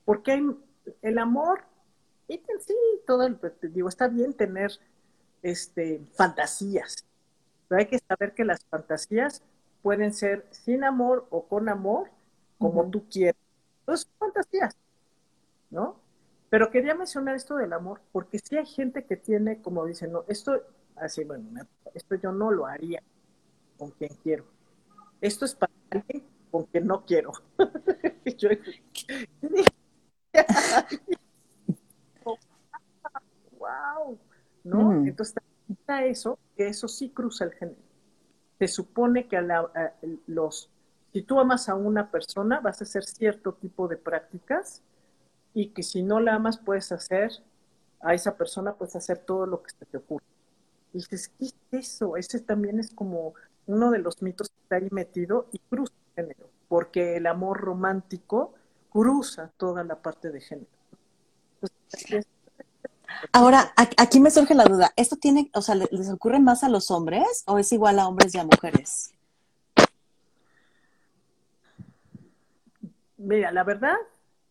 porque hay el amor, y sí, todo el, digo, está bien tener este, fantasías, pero hay que saber que las fantasías pueden ser sin amor o con amor, como tú quieras. Entonces, fantasías, ¿no? Pero quería mencionar esto del amor, porque sí hay gente que tiene, como dicen, no, esto, así, bueno, esto yo no lo haría con quien quiero. Esto es para alguien con quien no quiero. wow, ¿no? Entonces, está eso, que eso sí cruza el género se supone que a los, si tú amas a una persona, vas a hacer cierto tipo de prácticas y que si no la amas, puedes hacer a esa persona, puedes hacer todo lo que se te ocurre. Y dices, ¿qué es eso? Ese también es como uno de los mitos que está ahí metido y cruza el género, porque el amor romántico cruza toda la parte de género. Entonces, Ahora, aquí me surge la duda, ¿esto tiene, o sea, les ocurre más a los hombres o es igual a hombres y a mujeres? Mira, la verdad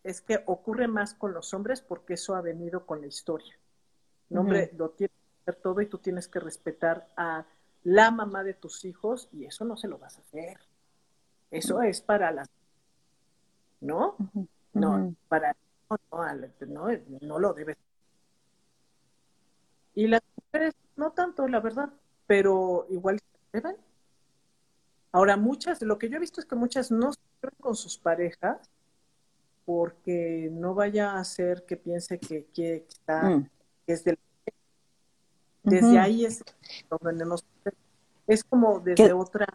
es que ocurre más con los hombres porque eso ha venido con la historia. El hombre lo tiene que hacer todo y tú tienes que respetar a la mamá de tus hijos y eso no se lo vas a hacer. Eso es para las... ¿No? No, para... No, no, no lo debes y las mujeres, no tanto, la verdad, pero igual se ven. Ahora, muchas, lo que yo he visto es que muchas no se con sus parejas porque no vaya a ser que piense que, que está, mm. que es del... Desde ahí es donde nos... Es como desde otra...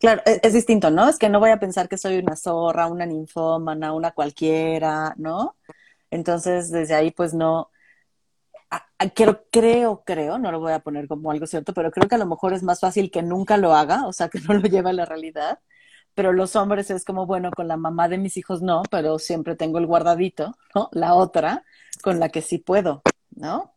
Claro, es, es, distinto, ¿no? Es que no voy a pensar que soy una zorra, una ninfómana, una cualquiera, ¿no? Entonces, desde ahí, pues no, creo, creo, creo, no lo voy a poner como algo cierto, pero creo que a lo mejor es más fácil que nunca lo haga, o sea, que no lo lleve a la realidad, pero los hombres es como, bueno, con la mamá de mis hijos no, pero siempre tengo el guardadito, ¿no? La otra, con la que sí puedo, ¿no?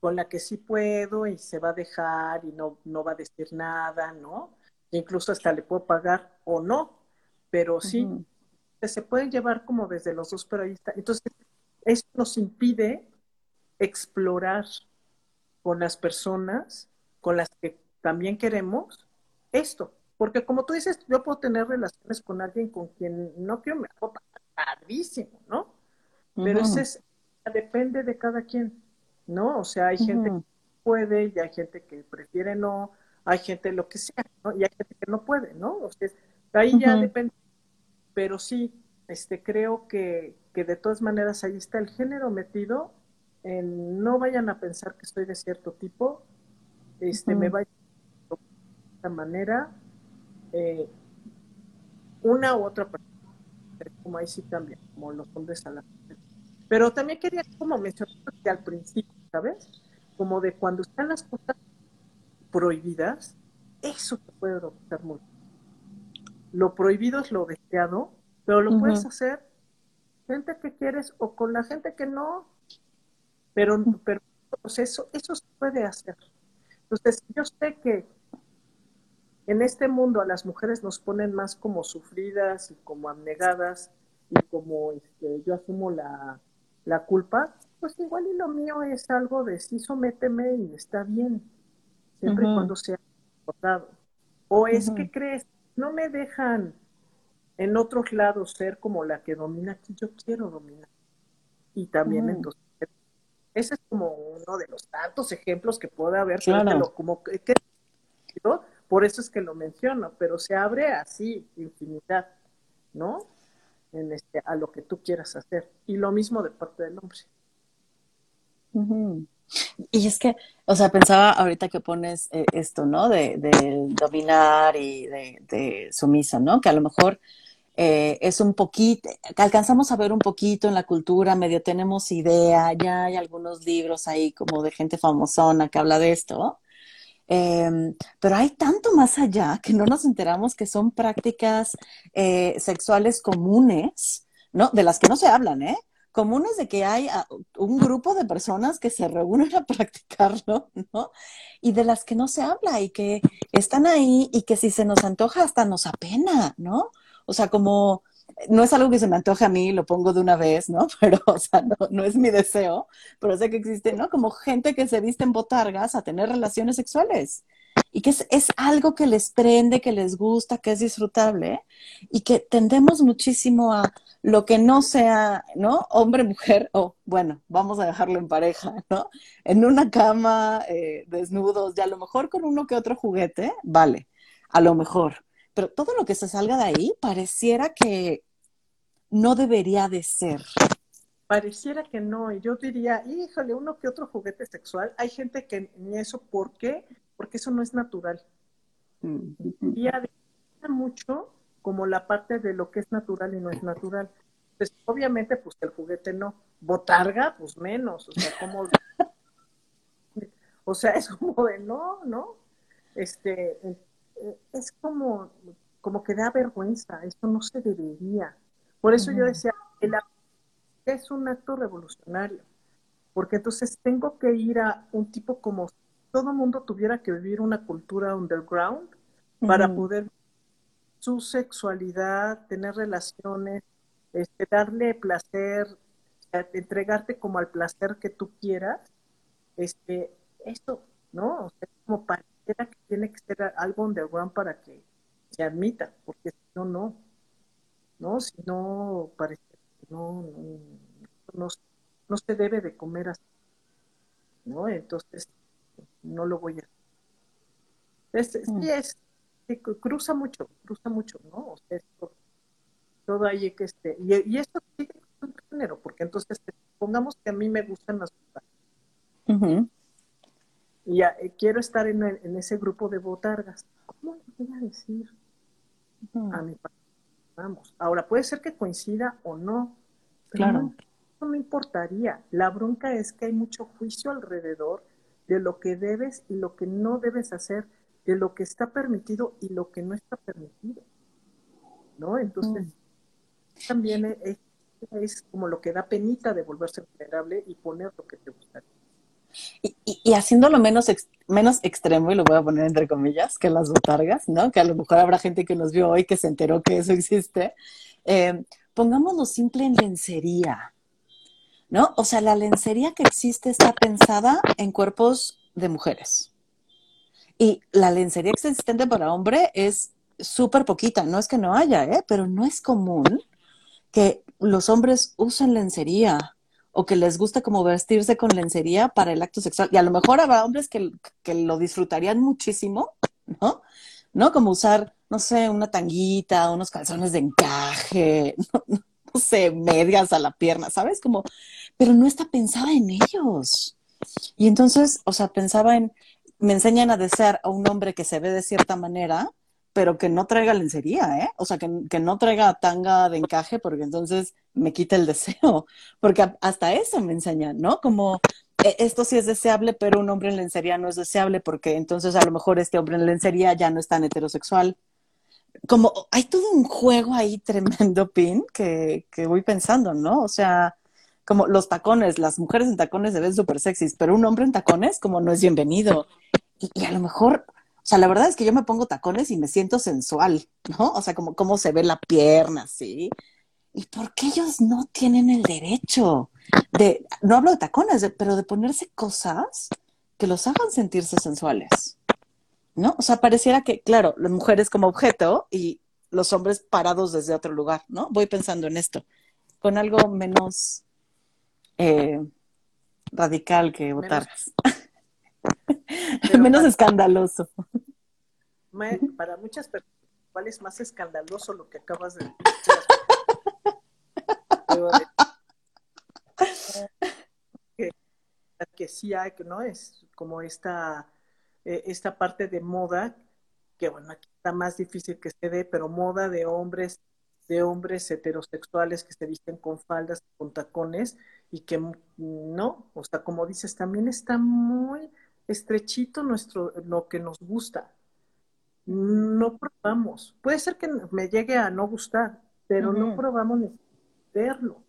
Con la que sí puedo y se va a dejar y no, no va a decir nada, ¿no? Incluso hasta le puedo pagar o no, pero sí, se puede llevar como desde los dos, pero ahí está. Entonces, eso nos impide explorar con las personas con las que también queremos esto. Porque como tú dices, yo puedo tener relaciones con alguien con quien no quiero, me hago padrísimo, ¿no? Pero eso es, depende de cada quien, ¿no? O sea, hay gente que puede y hay gente que prefiere no, hay gente lo que sea, ¿no? Y hay gente que no puede, ¿no? O sea, ahí ya depende. Pero sí, este, creo que, que de todas maneras ahí está el género metido no vayan a pensar que estoy de cierto tipo, este, me vaya de esta manera, eh, una u otra persona, como ahí sí cambia, como los hombres a la Pero también quería como mencionar que al principio, ¿sabes? Como de cuando están las cosas prohibidas, eso te puede adoptar mucho. Lo prohibido es lo deseado, pero lo puedes hacer gente que quieres o con la gente que no, pero, pero pues eso, eso se puede hacer. Entonces, yo sé que en este mundo a las mujeres nos ponen más como sufridas y como abnegadas y como este, yo asumo la, culpa, pues igual y lo mío es algo de sí, sométeme y está bien, siempre y cuando sea votado. O es que crees, no me dejan en otros lados ser como la que domina aquí, yo quiero dominar. Y también entonces ese es como uno de los tantos ejemplos que puede haber, claro. como que, por eso es que lo menciono, pero se abre así infinidad, ¿no? En este, a lo que tú quieras hacer. Y lo mismo de parte del hombre. Y es que, o sea, pensaba ahorita que pones eh, esto, ¿no? De, dominar y de, de, sumisa, ¿no? Que a lo mejor eh, es un poquito, alcanzamos a ver un poquito en la cultura, medio tenemos idea, ya hay algunos libros ahí como de gente famosona que habla de esto, em, pero hay tanto más allá que no nos enteramos que son prácticas eh, sexuales comunes, ¿no? De las que no se hablan, ¿eh? Comunes de que hay ah, un grupo de personas que se reúnen a practicarlo, ¿no? Y de las que no se habla y que están ahí y que si se nos antoja hasta nos apena, ¿no? O sea, como no es algo que se me antoje a mí, lo pongo de una vez, ¿no? Pero, o sea, no, es mi deseo, pero sé que existe, ¿no? Como gente que se viste en botargas a tener relaciones sexuales y que es, algo que les prende, que les gusta, que es disfrutable y que tendemos muchísimo a lo que no sea, ¿no? Hombre, mujer, o bueno, vamos a dejarlo en pareja, ¿no? En una cama, eh, desnudos, y a lo mejor con uno que otro juguete, vale, a lo mejor pero todo lo que se salga de ahí pareciera que no debería de ser. Pareciera que no, y yo diría, híjole, uno que otro juguete sexual, hay gente que ni eso, ¿por qué? Porque eso no es natural. Y mucho como la parte de lo que es natural y no es natural. Pues obviamente, pues el juguete no. Botarga, pues menos. O sea, como. o sea, es como de no, ¿no? Este, es como, como que da vergüenza, esto no se debería. Por eso yo decía, el es un acto revolucionario, porque entonces tengo que ir a un tipo como todo mundo tuviera que vivir una cultura underground para poder su sexualidad, tener relaciones, este, darle placer, entregarte como al placer que tú quieras, este, esto, ¿no? O sea, como para que tiene que ser algo underground para que se admita, porque si no, no. ¿No? Si no, parece que no, no, no, se debe de comer así. ¿No? Entonces, no lo voy a hacer. Es, mm. sí, es, cruza mucho, cruza mucho, ¿no? O sea, todo ahí que esté. Y, y esto sigue con género, porque entonces, pongamos que a mí me gustan las cosas y eh, quiero estar en, ese grupo de botargas. ¿Cómo le voy a decir a mi padre? Vamos, ahora puede ser que coincida o no, claro. no, no importaría. La bronca es que hay mucho juicio alrededor de lo que debes y lo que no debes hacer, de lo que está permitido y lo que no está permitido. ¿no? Entonces, mm. también es, es, como lo que da penita de volverse vulnerable y poner lo que te gustaría. Y, y, haciéndolo menos, menos extremo, y lo voy a poner entre comillas, que las botargas, ¿no? Que a lo mejor habrá gente que nos vio hoy que se enteró que eso existe. Eh, pongámoslo simple en lencería, ¿no? O sea, la lencería que existe está pensada en cuerpos de mujeres. Y la lencería existente para hombre es súper poquita, no es que no haya, ¿eh? pero no es común que los hombres usen lencería o que les guste como vestirse con lencería para el acto sexual. Y a lo mejor habrá hombres que, lo disfrutarían muchísimo, ¿no? ¿No? Como usar, no sé, una tanguita, unos calzones de encaje, no, no sé, medias a la pierna, ¿sabes? Como, pero no está pensada en ellos. Y entonces, o sea, pensaba en, me enseñan a desear a un hombre que se ve de cierta manera, pero que no traiga lencería, ¿eh? O sea, que, que, no traiga tanga de encaje, porque entonces me quita el deseo. Porque hasta eso me enseñan, ¿no? Como e, esto sí es deseable, pero un hombre en lencería no es deseable, porque entonces a lo mejor este hombre en lencería ya no es tan heterosexual. Como hay todo un juego ahí tremendo, Pin, que, que voy pensando, ¿no? O sea, como los tacones, las mujeres en tacones se ven súper sexys, pero un hombre en tacones como no es bienvenido. y a lo mejor o sea, la verdad es que yo me pongo tacones y me siento sensual, ¿no? O sea, como cómo se ve la pierna, ¿sí? ¿Y por qué ellos no tienen el derecho de, no hablo de tacones, pero de ponerse cosas que los hagan sentirse sensuales? ¿No? O sea, pareciera que, claro, las mujeres como objeto y los hombres parados desde otro lugar, ¿no? Voy pensando en esto, con algo menos eh, radical que botargas. Menos, escandaloso. Para muchas personas, ¿cuál es más escandaloso lo que acabas de decir? que, que sí hay, ¿no? Es como esta, eh, esta parte de moda, que bueno, aquí está más difícil que se dé, pero moda de hombres, de hombres heterosexuales que se visten con faldas, con tacones, y que no, o sea, como dices, también está muy estrechito nuestro, lo que nos gusta. No probamos. Puede ser que me llegue a no gustar, pero no probamos ni verlo.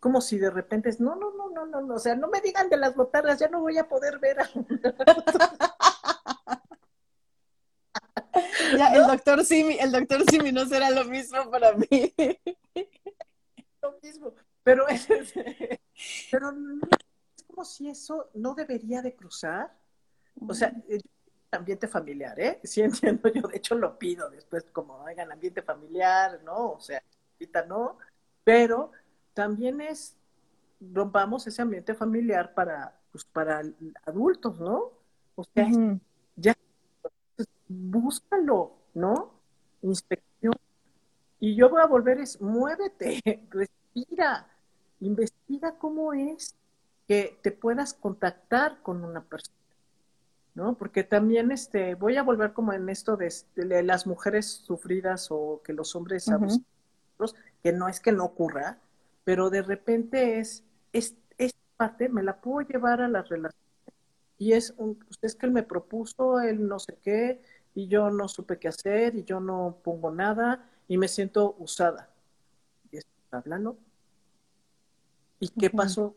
Como si de repente es, no, no, no, no, no, no, o sea, no me digan de las botargas, ya no voy a poder ver a Ya, el doctor Simi, el doctor Simi no será lo mismo para mí. Lo mismo, pero es, pero es como si eso no debería de cruzar o sea, ambiente familiar, ¿eh? Sí entiendo, yo de hecho lo pido después como, oigan, ambiente familiar, ¿no? O sea, ahorita no, pero también es, rompamos ese ambiente familiar para, pues, para adultos, ¿no? O sea, ya, pues, búscalo, ¿no? Inspección. Y yo voy a volver es, muévete, respira, investiga cómo es que te puedas contactar con una persona ¿no? Porque también este, voy a volver como en esto de, las mujeres sufridas o que los hombres abusados, que no es que no ocurra, pero de repente es, es, esta parte me la puedo llevar a las relaciones. Y es, un, pues, es que él me propuso, él no sé qué, y yo no supe qué hacer, y yo no pongo nada, y me siento usada. Y es hablando. ¿Y qué pasó?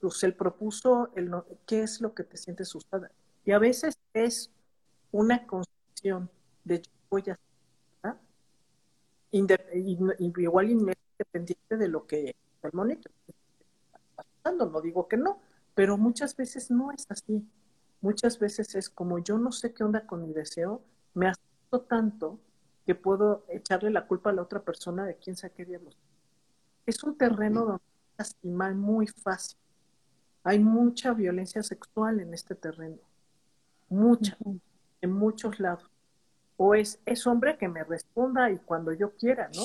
Pues él propuso, él no, ¿qué es lo que te sientes usada? Y a veces es una concepción de yo voy a hacer, igual independiente de lo que el monitor está pasando, no digo que no, pero muchas veces no es así. Muchas veces es como yo no sé qué onda con mi deseo, me acepto tanto que puedo echarle la culpa a la otra persona de quién sabe qué diablos. Es un terreno donde lastimar muy fácil. Hay mucha violencia sexual en este terreno mucha, en muchos lados. O es, es hombre que me responda y cuando yo quiera, ¿no?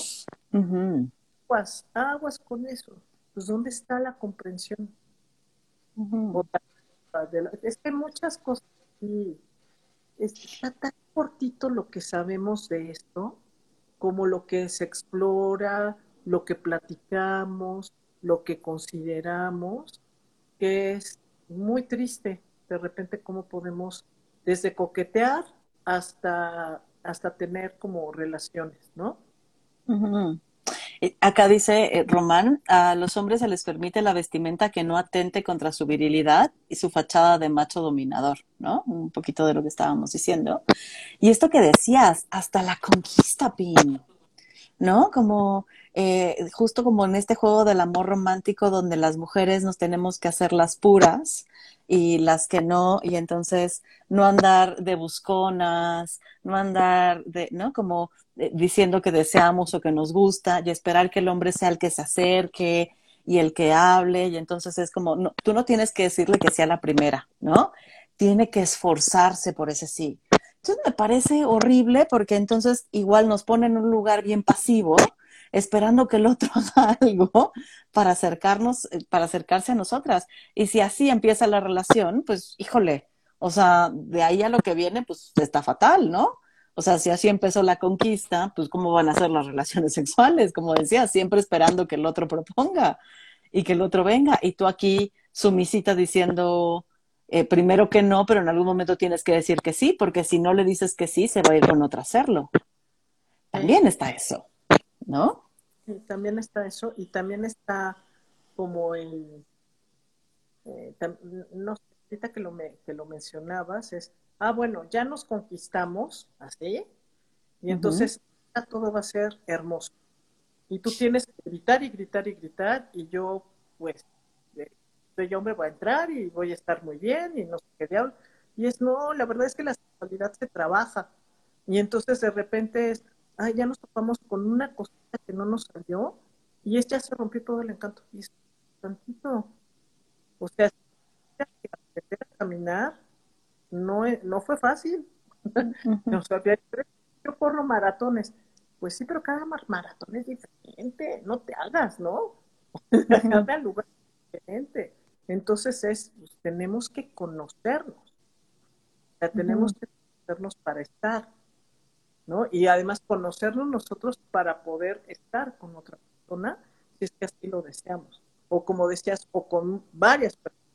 Aguas, aguas con eso. Pues ¿dónde está la comprensión? es que muchas cosas y está tan cortito lo que sabemos de esto como lo que se explora, lo que platicamos, lo que consideramos, que es muy triste de repente cómo podemos desde coquetear hasta, hasta tener como relaciones, ¿no? Acá dice eh, Román, a los hombres se les permite la vestimenta que no atente contra su virilidad y su fachada de macho dominador, ¿no? Un poquito de lo que estábamos diciendo. Y esto que decías, hasta la conquista, Pin, ¿no? Como eh, justo como en este juego del amor romántico donde las mujeres nos tenemos que hacer las puras y las que no, y entonces no andar de busconas, no andar de, ¿no? Como eh, diciendo que deseamos o que nos gusta y esperar que el hombre sea el que se acerque y el que hable y entonces es como, no, tú no tienes que decirle que sea la primera, ¿no? Tiene que esforzarse por ese sí. Entonces me parece horrible porque entonces igual nos pone en un lugar bien pasivo esperando que el otro haga algo para acercarnos, eh, para acercarse a nosotras. Y si así empieza la relación, pues híjole, o sea, de ahí a lo que viene, pues está fatal, ¿no? O sea, si así empezó la conquista, pues cómo van a ser las relaciones sexuales, como decía, siempre esperando que el otro proponga y que el otro venga. Y tú aquí sumisita diciendo eh, primero que no, pero en algún momento tienes que decir que sí, porque si no le dices que sí, se va a ir con otra a hacerlo. También está eso. ¿no? también está eso y también está como el, eh, no sé, ahorita que lo, me, que lo mencionabas, es, ah, bueno, ya nos conquistamos, así, y entonces todo va a ser hermoso. Y tú tienes que gritar y gritar y gritar, y yo, pues, yo me voy a entrar y voy a estar muy bien, y no sé qué diablo. Y es, no, la verdad es que la sexualidad se trabaja. Y entonces de repente es, ay, ya nos topamos con una cosita que no nos salió y es ya se rompió todo el encanto. Y es tantito. O sea, aprender a caminar no, no fue fácil. o sea, yo corro maratones. Pues sí, pero cada maratón es diferente. No te hagas, ¿no? cada lugar es diferente. Entonces es, pues, tenemos que conocernos. O sea, tenemos que conocernos para estar. ¿no? Y además conocernos nosotros para poder estar con otra persona, si es que así lo deseamos. O como decías, o con varias personas.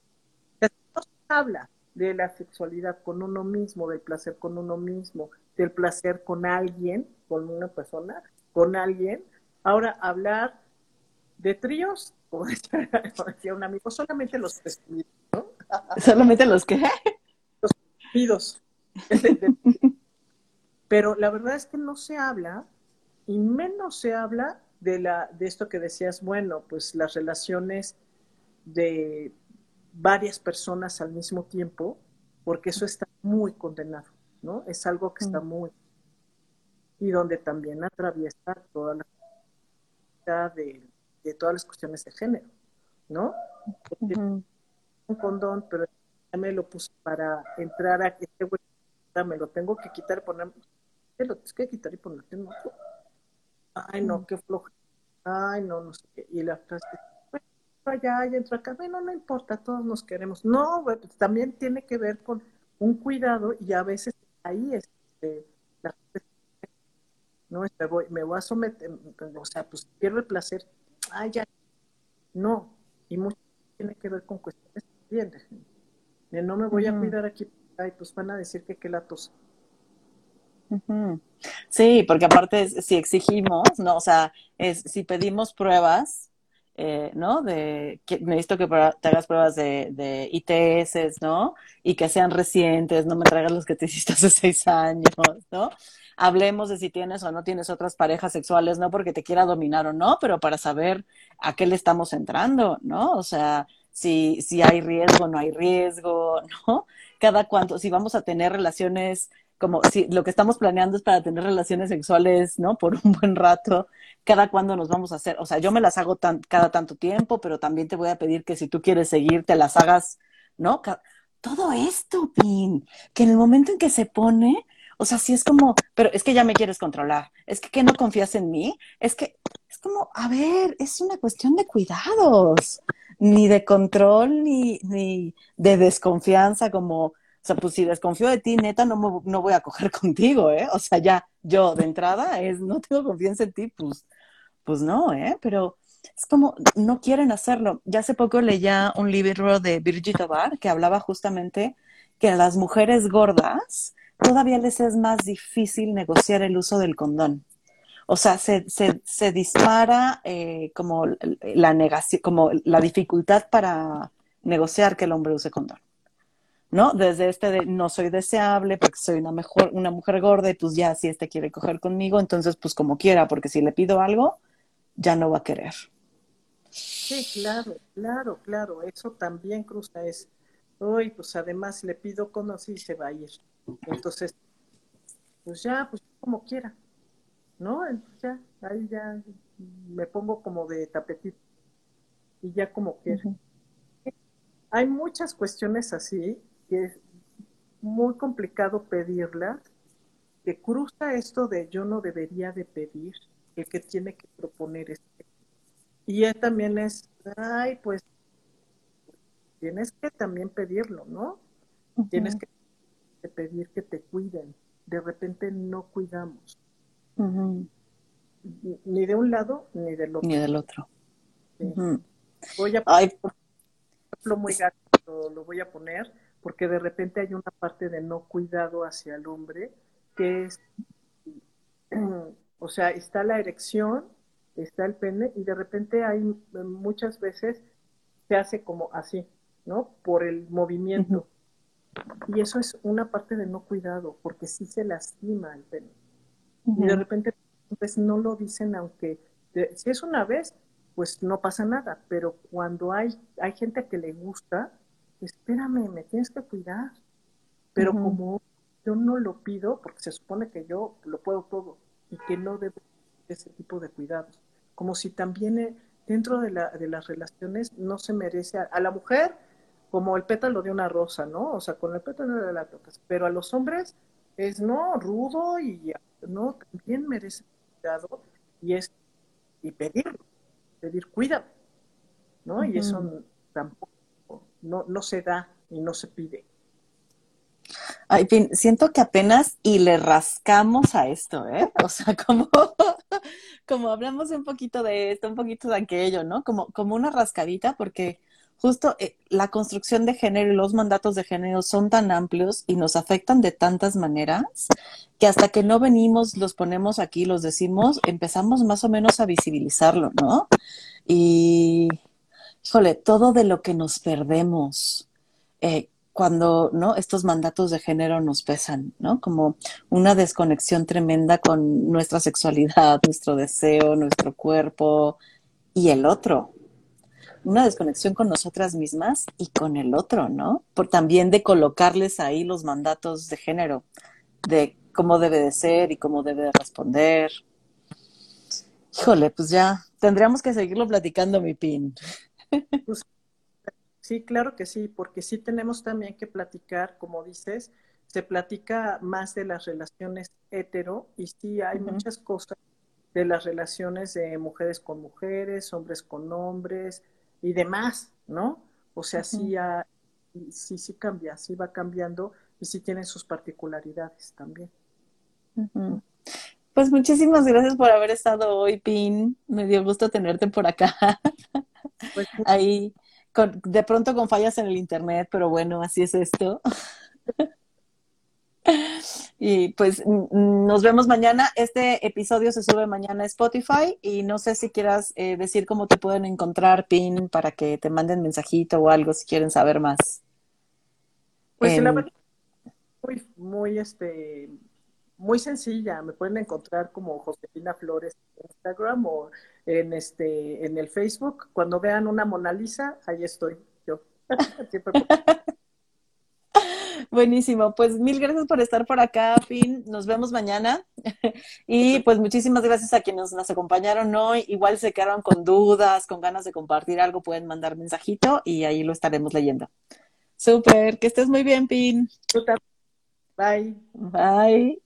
No se habla de la sexualidad con uno mismo, del placer con uno mismo, del placer con alguien, con una persona, con alguien. Ahora, hablar de tríos, como decía, un amigo, solamente los ¿no? ¿Solamente los qué? Los vestidos. Pero la verdad es que no se habla y menos se habla de, la, de esto que decías, bueno, pues las relaciones de varias personas al mismo tiempo, porque eso está muy condenado, ¿no? Es algo que está mm. muy... y donde también atraviesa toda la de todas las cuestiones de género, ¿no? Un condón, pero ya me lo puse para entrar a este me lo tengo que quitar lo tienes que quitar y ponerte en otro. Ay, no, qué floja. Ay, no, no sé qué. Y la frase, bueno, allá, y entra acá. Bueno, no importa, todos nos queremos. No, pues, también tiene que ver con un cuidado y a veces ahí es este, la no, me voy, me voy a someter, o sea, pues pierdo el placer. Ay, ya. No, y mucho tiene que ver con cuestiones también de, no me voy a cuidar aquí, ay, pues van a decir que qué la tos Sí, porque aparte si exigimos, ¿no? O sea, es, si pedimos pruebas, eh, ¿no? De que necesito que te hagas pruebas de, de, ITS, ¿no? Y que sean recientes, no me traigas los que te hiciste hace seis años, ¿no? Hablemos de si tienes o no tienes otras parejas sexuales, no porque te quiera dominar o no, pero para saber a qué le estamos entrando, ¿no? O sea, si, si hay riesgo no hay riesgo, ¿no? Cada cuánto, si vamos a tener relaciones como si lo que estamos planeando es para tener relaciones sexuales, ¿no? Por un buen rato, cada cuándo nos vamos a hacer, o sea, yo me las hago tan, cada tanto tiempo, pero también te voy a pedir que si tú quieres seguir, te las hagas, ¿no? Todo esto, Pin, que en el momento en que se pone, o sea, sí es como, pero es que ya me quieres controlar, es que, que no confías en mí, es que es como, a ver, es una cuestión de cuidados, ni de control, ni, ni de desconfianza, como o sea, pues si desconfío de ti, neta, no, no voy a coger contigo, ¿eh? O sea, ya, yo de entrada es, no tengo confianza en ti, pues, pues no, ¿eh? Pero es como, no quieren hacerlo. Ya hace poco leía un libro de Birgit Bar que hablaba justamente que a las mujeres gordas todavía les es más difícil negociar el uso del condón. o sea, se, se, dispara eh, como la negación, como la dificultad para negociar que el hombre use condón. ¿No? Desde este de no soy deseable porque soy una mejor, una mujer gorda y pues ya si este quiere coger conmigo, entonces pues como quiera, porque si le pido algo, ya no va a querer. Sí, claro, claro, claro. Eso también cruza es, hoy pues además le pido condón y se va a ir. Entonces, pues ya, pues como quiera. ¿no? ya, ahí ya me pongo como de tapetito y ya como que Hay muchas cuestiones así que es muy complicado pedirlas, que cruza esto de yo no debería de pedir, el que tiene que proponer este. Y él también es, ay, pues tienes que también pedirlo, ¿no? Tienes que pedir que te cuiden. De repente no cuidamos. Ni de un lado ni del otro. Ni del otro. Voy a poner ejemplo muy gato, lo voy a poner, porque de repente hay una parte de no cuidado hacia el hombre, que es, o sea, está la erección, está el pene, y de repente hay muchas veces se hace como así, ¿no? Por el movimiento. Y eso es una parte de no cuidado, porque sí se lastima el pene. Y de repente pues no lo dicen aunque si es una vez, pues no pasa nada, pero cuando hay hay gente que le gusta, espérame, me tienes que cuidar. Pero como yo no lo pido, porque se supone que yo lo puedo todo y que no debo ese tipo de cuidados. Como si también eh, dentro de, la, de las relaciones no se merece a, la mujer como el pétalo de una rosa, ¿no? O sea, con el pétalo de la tocas, pero a los hombres es no rudo y no, también merece cuidado y es y pedir, pedir cuidado, ¿no? Y eso tampoco no, no se da y no se pide. Ay, fin, siento que apenas y le rascamos a esto, ¿eh? O sea, como, como hablamos un poquito de esto, un poquito de aquello, ¿no? Como, como una rascadita, porque justo eh, la construcción de género y los mandatos de género son tan amplios y nos afectan de tantas maneras que hasta que no venimos, los ponemos aquí, los decimos, empezamos más o menos a visibilizarlo, ¿no? Y, híjole, todo de lo que nos perdemos eh, cuando, ¿no? Estos mandatos de género nos pesan, ¿no? Como una desconexión tremenda con nuestra sexualidad, nuestro deseo, nuestro cuerpo y el otro, una desconexión con nosotras mismas y con el otro, ¿no? Por también de colocarles ahí los mandatos de género, de cómo debe de ser y cómo debe de responder. Híjole, pues ya tendríamos que seguirlo platicando, mi pin. Pues, sí, claro que sí, porque sí tenemos también que platicar, como dices, se platica más de las relaciones hetero y sí hay muchas cosas de las relaciones de mujeres con mujeres, hombres con hombres, y demás, ¿no? O sea, sí, sí, sí cambia, sí va cambiando y sí tiene sus particularidades también. Pues muchísimas gracias por haber estado hoy, Pin. Me dio gusto tenerte por acá. Pues, Ahí, de pronto con fallas en el internet, pero bueno, así es esto. Y pues nos vemos mañana. Este episodio se sube mañana a Spotify y no sé si quieras eh, decir cómo te pueden encontrar, Pin, para que te manden mensajito o algo si quieren saber más. Pues la verdad, muy, muy, este, muy sencilla. Me pueden encontrar como Josefina Flores en Instagram o en, este, en el Facebook. Cuando vean una Mona Lisa, ahí estoy yo. Buenísimo, pues mil gracias por estar por acá, Fin. Nos vemos mañana. y pues muchísimas gracias a quienes nos acompañaron hoy. Igual se quedaron con dudas, con ganas de compartir algo, pueden mandar mensajito y ahí lo estaremos leyendo. Súper, que estés muy bien, Pin. Bye. Bye.